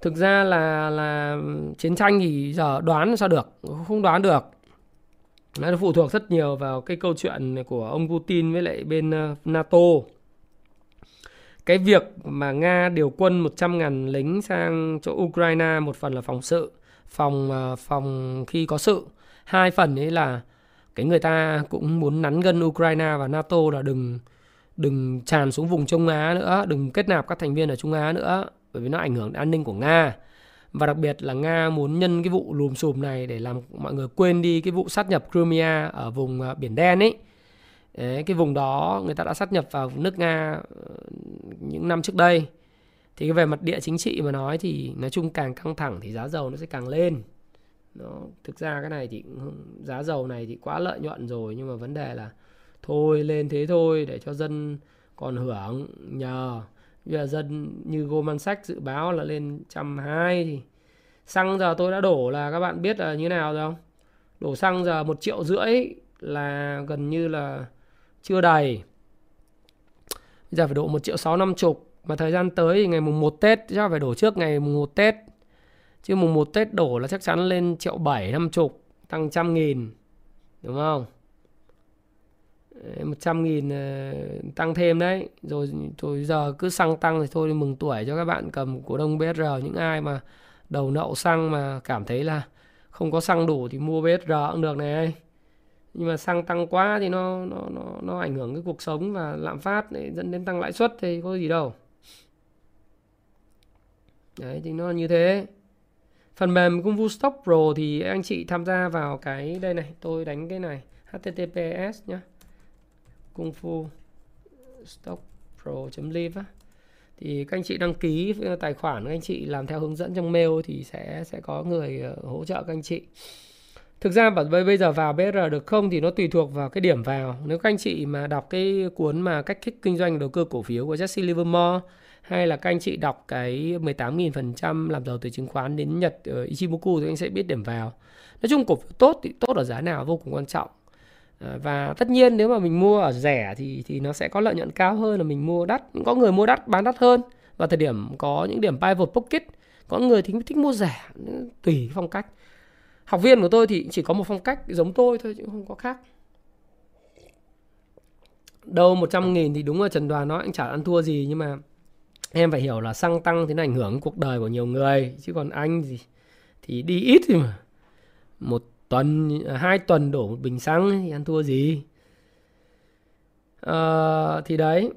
thực ra là là chiến tranh thì giờ đoán sao được? Không đoán được nó phụ thuộc rất nhiều vào cái câu chuyện của ông Putin với lại bên ờ, NATO. Cái việc mà Nga điều quân 100.000 lính sang chỗ Ukraine, một phần là phòng sự, phòng ờ, phòng khi có sự. Hai phần ấy là cái người ta cũng muốn nắn gân Ukraine và NATO là đừng đừng tràn xuống vùng Trung Á nữa, đừng kết nạp các thành viên ở Trung Á nữa, bởi vì nó ảnh hưởng đến an ninh của Nga và đặc biệt là Nga muốn nhân cái vụ lùm xùm này để làm mọi người quên đi cái vụ sát nhập Crimea ở vùng ờ, biển đen ấy. Đấy, cái vùng đó người ta đã sát nhập vào nước Nga ờ, những năm trước đây. Thì về mặt địa chính trị mà nói thì nói chung càng căng thẳng thì giá dầu nó sẽ càng lên. Nó thực ra cái này thì giá dầu này thì quá lợi nhuận rồi nhưng mà vấn đề là thôi lên thế thôi để cho dân còn hưởng nhờ bây giờ dân như Goldman Sachs dự báo là lên trăm hai thì xăng giờ tôi đã đổ là các bạn biết là như nào rồi không? Đổ xăng giờ một triệu rưỡi là gần như là chưa đầy. Bây giờ phải đổ một triệu sáu năm chục. Mà thời gian tới thì ngày mùng 1 Tết chắc phải đổ trước ngày mùng 1 Tết. Chứ mùng 1 Tết đổ là chắc chắn lên triệu bảy năm chục, tăng trăm nghìn. Đúng không? Một trăm nghìn ờ, tăng thêm đấy. Rồi rồi giờ cứ xăng tăng thì thôi, mừng tuổi cho các bạn cầm cổ đông BSR những ai mà đầu nậu xăng mà cảm thấy là không có xăng đủ thì mua BSR cũng được này. Nhưng mà xăng tăng quá thì nó nó nó nó ảnh hưởng cái cuộc sống và lạm phát để dẫn đến tăng lãi suất thì có gì đâu. Đấy, thì nó như thế. Phần mềm công vụ stock pro thì anh chị tham gia vào cái, đây này, tôi đánh cái này https nhá cung fu stock pro.live á. Thì các anh chị đăng ký tài khoản, các anh chị làm theo hướng dẫn trong mail thì sẽ sẽ có người ờ, hỗ trợ các anh chị. Thực ra bảo bây giờ vào BR được không thì nó tùy thuộc vào cái điểm vào. Nếu các anh chị mà đọc cái cuốn mà cách thức kinh doanh đầu cơ cổ phiếu của Jesse Livermore hay là các anh chị đọc cái 18.000% làm giàu từ chứng khoán đến Nhật ở Ichimoku thì anh sẽ biết điểm vào. Nói chung cổ phiếu tốt thì tốt ở giá nào vô cùng quan trọng. Ờ, và tất nhiên nếu mà mình mua ở rẻ thì thì nó sẽ có lợi nhuận cao hơn là mình mua đắt, có người mua đắt, bán đắt hơn. Và thời điểm có những điểm pivot pocket, có người thì thích mua rẻ, tùy phong cách. Học viên của tôi thì chỉ có một phong cách giống tôi thôi chứ không có khác. Đâu 100 nghìn thì đúng là Trần Đoàn nói anh chả ăn thua gì nhưng mà em phải hiểu là xăng tăng thì nó ảnh hưởng cuộc đời của nhiều người, chứ còn anh gì thì đi ít thì mà. Một tuần hai tuần đổ một bình xăng thì ăn thua gì? À, thì đấy.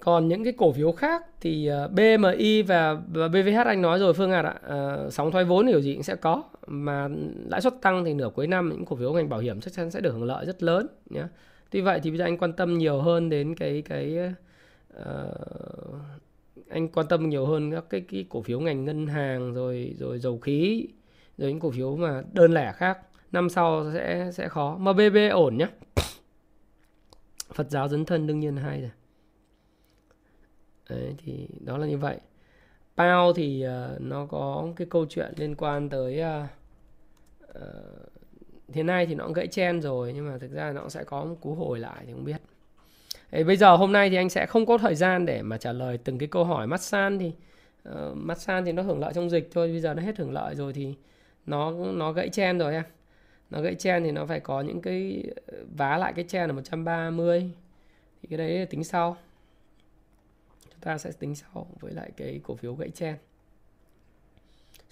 Còn những cái cổ phiếu khác thì ờ, BMI và, và BVH anh nói rồi Phương Hạt ạ. À, sóng thoái vốn kiểu gì cũng sẽ có. Mà lãi suất tăng thì nửa cuối năm những cổ phiếu ngành bảo hiểm chắc chắn sẽ được hưởng lợi rất lớn nhé tuy vậy thì bây giờ anh quan tâm nhiều hơn đến cái cái uh, anh quan tâm nhiều hơn các cái, cái cổ phiếu ngành ngân hàng rồi rồi dầu khí rồi những cổ phiếu mà đơn lẻ khác năm sau sẽ sẽ khó. Mà BB ổn nhá. Phật giáo dấn thân đương nhiên hay rồi. Đấy, thì đó là như vậy. Pao thì uh, nó có cái câu chuyện liên quan tới uh, uh, hiện nay thì nó cũng gãy chen rồi nhưng mà thực ra nó sẽ có một cú hồi lại thì không biết. Ê, bây giờ hôm nay thì anh sẽ không có thời gian để mà trả lời từng cái câu hỏi Masan thì ờ, uh, Masan thì nó hưởng lợi trong dịch thôi bây giờ nó hết hưởng lợi rồi thì nó nó gãy chen rồi em nó gãy chen thì nó phải có những cái ờ, vá lại cái chen là 130 thì cái đấy tính sau. Chúng ta sẽ tính sau với lại cái cổ phiếu gãy chen.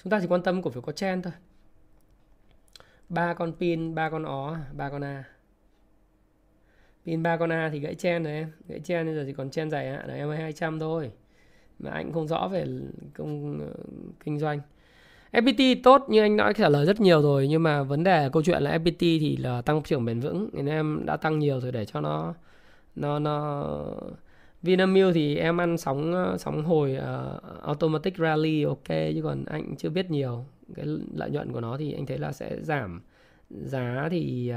Chúng ta chỉ quan tâm cổ phiếu có chen thôi. Ba con pin, ba con ó, ba con a. Pin ba con a thì gãy chen rồi em. Gãy chen bây giờ chỉ còn chen dài hạn là em 200 thôi. Mà anh không rõ về công ờ, kinh doanh. FPT tốt như anh nói trả lời rất nhiều rồi nhưng mà vấn đề câu chuyện là FPT thì là tăng trưởng bền vững nên em đã tăng nhiều rồi để cho nó nó nó Vinamilk thì em ăn sóng sóng hồi uh, automatic rally ok chứ còn anh chưa biết nhiều. Cái lợi nhuận của nó thì anh thấy là sẽ giảm. Giá thì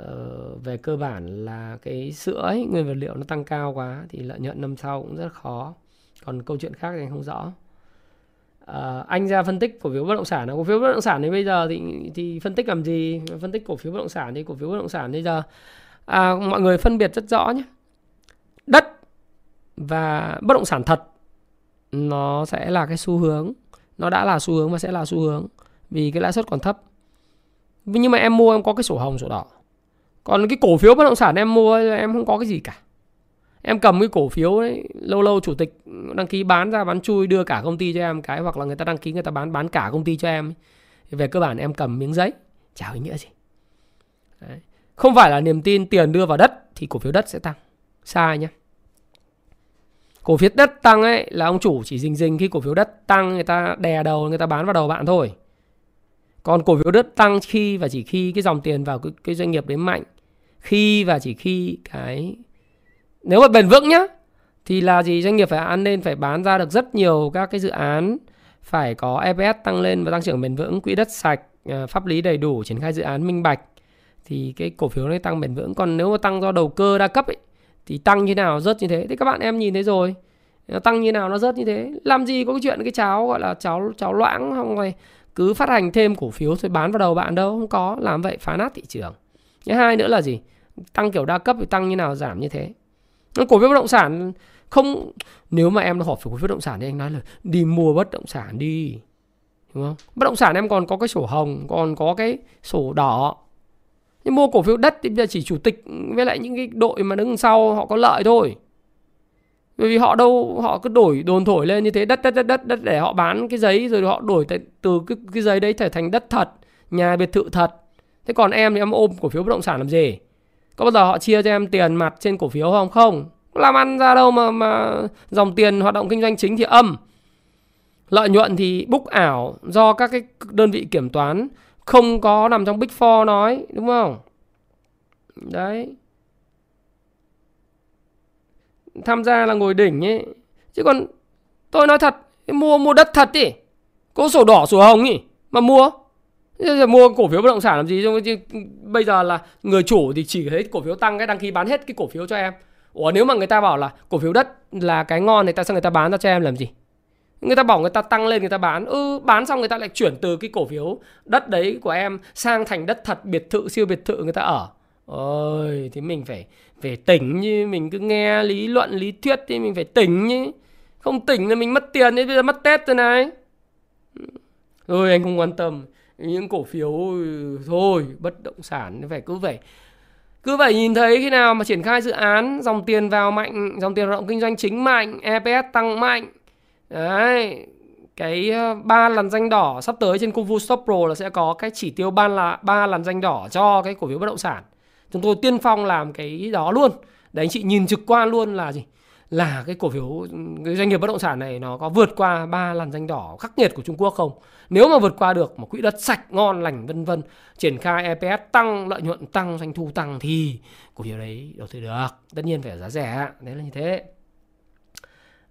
uh, về cơ bản là cái sữa ấy, nguyên vật liệu nó tăng cao quá thì lợi nhuận năm sau cũng rất khó. Còn câu chuyện khác thì anh không rõ uh, anh ra phân tích cổ phiếu bất động sản cổ phiếu bất động sản thì bây giờ thì thì phân tích làm gì? Phân tích cổ phiếu bất động sản thì cổ phiếu bất động sản bây giờ à, mọi người phân biệt rất rõ nhé. Đất và bất động sản thật nó sẽ là cái xu hướng nó đã là xu hướng và sẽ là xu hướng vì cái lãi suất còn thấp. Nhưng mà em mua em có cái sổ hồng sổ đỏ. Còn cái cổ phiếu bất động sản em mua em không có cái gì cả em cầm cái cổ phiếu ấy lâu lâu chủ tịch đăng ký bán ra bán chui đưa cả công ty cho em cái hoặc là người ta đăng ký người ta bán bán cả công ty cho em về cơ bản em cầm miếng giấy. Chả ý nghĩa gì. Đấy. không phải là niềm tin tiền đưa vào đất thì cổ phiếu đất sẽ tăng. Sai nhé cổ phiếu đất tăng ấy là ông chủ chỉ rình rình khi cổ phiếu đất tăng người ta đè đầu người ta bán vào đầu bạn thôi. Còn cổ phiếu đất tăng khi và chỉ khi cái dòng tiền vào cái, cái doanh nghiệp đấy mạnh. Khi và chỉ khi cái nếu mà bền vững nhá, thì là gì? Doanh nghiệp phải ăn nên phải bán ra được rất nhiều các cái dự án, phải có EPS tăng lên và tăng trưởng bền vững, quỹ đất sạch à, pháp lý đầy đủ, triển khai dự án minh bạch, thì cái cổ phiếu này tăng bền vững. Còn nếu mà tăng do đầu cơ đa cấp ấy, thì tăng như nào, rớt như thế? Thì các bạn em nhìn thấy rồi. Nó tăng như nào, nó rớt như thế? Làm gì có cái chuyện cái cháo, gọi là cháo cháo loãng không rồi cứ phát hành thêm cổ phiếu rồi bán vào đầu bạn đâu, không có. Làm vậy phá nát thị trường. Thứ hai nữa là gì? Tăng kiểu đa cấp thì tăng như nào, giảm như thế cổ phiếu bất động sản không, nếu mà em họp về cổ phiếu bất động sản thì anh nói là đi mua bất động sản đi, đúng không? Bất động sản em còn có cái sổ hồng, còn có cái sổ đỏ. Nhưng mua cổ phiếu đất thì bây giờ chỉ chủ tịch với lại những cái đội mà đứng sau họ có lợi thôi. Bởi vì họ đâu, họ cứ đổi đồn thổi lên như thế, đất đất đất đất đất để họ bán cái giấy rồi họ đổi từ cái cái giấy đấy trở thành đất thật, nhà biệt thự thật. Thế còn em thì em ôm cổ phiếu bất động sản làm gì? Có bao giờ họ chia cho em tiền mặt trên cổ phiếu không? Không. Làm ăn ra đâu mà mà dòng tiền hoạt động kinh doanh chính thì âm. Lợi nhuận thì búc ảo do các cái đơn vị kiểm toán không có nằm trong big four nói, đúng không? Đấy. Tham gia là ngồi đỉnh ấy. Chứ còn tôi nói thật, mua mua đất thật đi. Có sổ đỏ, sổ hồng nhỉ mà mua giờ mua cổ phiếu bất động sản làm gì? Chứ ừ, bây giờ là người chủ thì chỉ thấy cổ phiếu tăng cái, đăng ký bán hết cái cổ phiếu cho em. Ủa, nếu mà người ta bảo là cổ phiếu đất là cái ngon thì tại sao người ta bán ra cho em làm gì? Người ta bảo người ta tăng lên, người ta bán. Ừ bán xong người ta lại chuyển từ cái cổ phiếu đất đấy của em sang thành đất thật biệt thự, siêu biệt thự người ta ở. Ôi, thì mình phải phải tỉnh như mình cứ nghe lý luận, lý thuyết thì mình phải tỉnh như không tỉnh là mình mất tiền đấy, bây giờ mất tết rồi này. Ừ. Rồi anh không quan tâm những cổ phiếu ừ, thôi, bất động sản phải cứ vậy. Cứ phải nhìn thấy khi nào mà triển khai dự án, dòng tiền vào mạnh, dòng tiền rộng kinh doanh chính mạnh EPS tăng mạnh. Đấy, cái ờ, ba lần danh đỏ sắp tới trên Kung Fu Stop Pro là sẽ có cái chỉ tiêu ban là, ba lần danh đỏ cho cái cổ phiếu bất động sản. Chúng tôi tiên phong làm cái đó luôn. Để anh chị nhìn trực quan luôn là gì? Là cái cổ phiếu cái doanh nghiệp bất động sản này nó có vượt qua ba làn danh đỏ khắc nghiệt của Trung Quốc không? Nếu mà vượt qua được một quỹ đất sạch ngon lành vân vân triển khai EPS tăng lợi nhuận tăng doanh thu tăng thì cổ phiếu đấy đầu tư được. Tất nhiên phải ở giá rẻ đấy là như thế.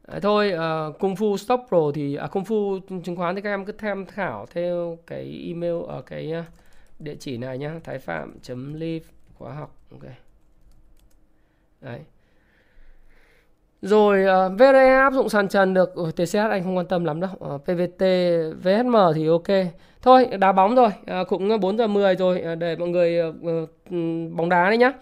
Đấy, thôi uh, Kung Fu Stop Pro thì à, Kung Fu chứng khoán thì các em cứ tham khảo theo cái email ở cái uh, địa chỉ này nhá thái phạm live khóa học ok. Đấy rồi ờ, uh, VRE áp dụng sàn trần được. Ừ, uh, TCH anh không quan tâm lắm đâu. Ờ, uh, PVT VHM thì ok. Thôi đá bóng ờ, rồi uh, cũng 4 giờ 10 rồi uh, để mọi người uh, uh, bóng đá đấy nhá.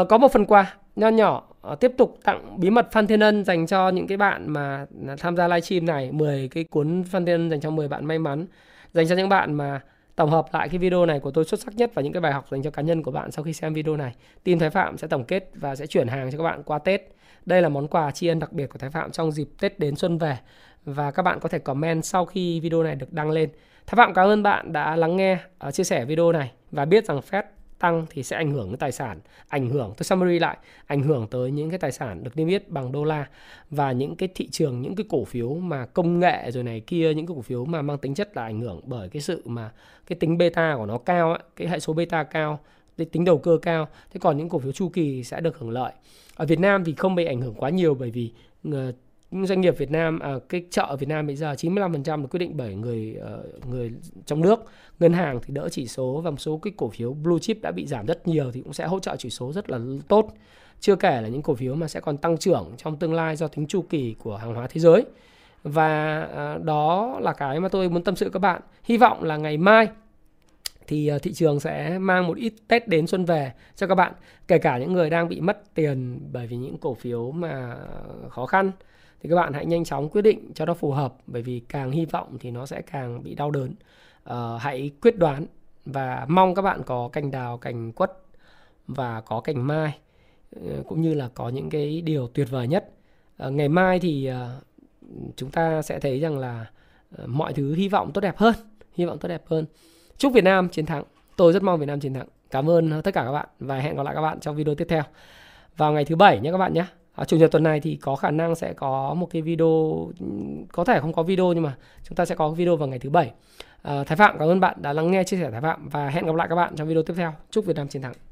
Uh, có một phần quà nho nhỏ. Uh, tiếp tục tặng bí mật Phan Thiên Ân dành cho những cái bạn mà à, tham gia livestream này. 10 cái cuốn Phan Thiên Ân dành cho 10 bạn may mắn. Dành cho những bạn mà tổng hợp lại cái video này của tôi xuất sắc nhất và những cái bài học dành cho cá nhân của bạn sau khi xem video này. Team Thái Phạm sẽ tổng kết và sẽ chuyển hàng cho các bạn qua Tết. Đây là món quà tri ân đặc biệt của Thái Phạm trong dịp Tết đến xuân về. Và các bạn có thể comment sau khi video này được đăng lên. Thái Phạm cảm ơn bạn đã lắng nghe, ờ, chia sẻ video này. Và biết rằng Fed tăng thì sẽ ảnh hưởng đến tài sản, ảnh hưởng tôi summary lại, ảnh hưởng tới những cái tài sản được niêm yết bằng đô la. Và những cái thị trường, những cái cổ phiếu mà công nghệ rồi này kia, những cái cổ phiếu mà mang tính chất là ảnh hưởng bởi cái sự mà cái tính beta của nó cao, ấy, cái hệ số beta cao, tính đầu cơ cao. Thế còn những cổ phiếu chu kỳ sẽ được hưởng lợi. Ở Việt Nam thì không bị ảnh hưởng quá nhiều bởi vì ờ, những doanh nghiệp Việt Nam à, cái chợ ở Việt Nam bây giờ 95% được quyết định bởi người uh, người trong nước ngân hàng thì đỡ chỉ số và một số cái cổ phiếu blue chip đã bị giảm rất nhiều thì cũng sẽ hỗ trợ chỉ số rất là tốt chưa kể là những cổ phiếu mà sẽ còn tăng trưởng trong tương lai do tính chu kỳ của hàng hóa thế giới và uh, đó là cái mà tôi muốn tâm sự các bạn hy vọng là ngày mai thì ờ, thị trường sẽ mang một ít Tết đến xuân về cho các bạn kể cả những người đang bị mất tiền bởi vì những cổ phiếu mà khó khăn. Thì các bạn hãy nhanh chóng quyết định cho nó phù hợp bởi vì càng hy vọng thì nó sẽ càng bị đau đớn. À, hãy quyết đoán và mong các bạn có cành đào cành quất và có cành mai ờ, cũng như là có những cái điều tuyệt vời nhất. À, ngày mai thì chúng ta sẽ thấy rằng là mọi thứ hy vọng tốt đẹp hơn hy vọng tốt đẹp hơn chúc Việt Nam chiến thắng. Tôi rất mong Việt Nam chiến thắng. Cảm ơn tất cả các bạn và hẹn gặp lại các bạn trong video tiếp theo. Vào ngày thứ bảy nhé các bạn nhé. À, chủ nhật tuần này thì có khả năng sẽ có một cái video có thể không có video nhưng mà chúng ta sẽ có video vào ngày thứ bảy. À, Thái Phạm cảm ơn bạn đã lắng nghe chia sẻ Thái Phạm và hẹn gặp lại các bạn trong video tiếp theo. Chúc Việt Nam chiến thắng.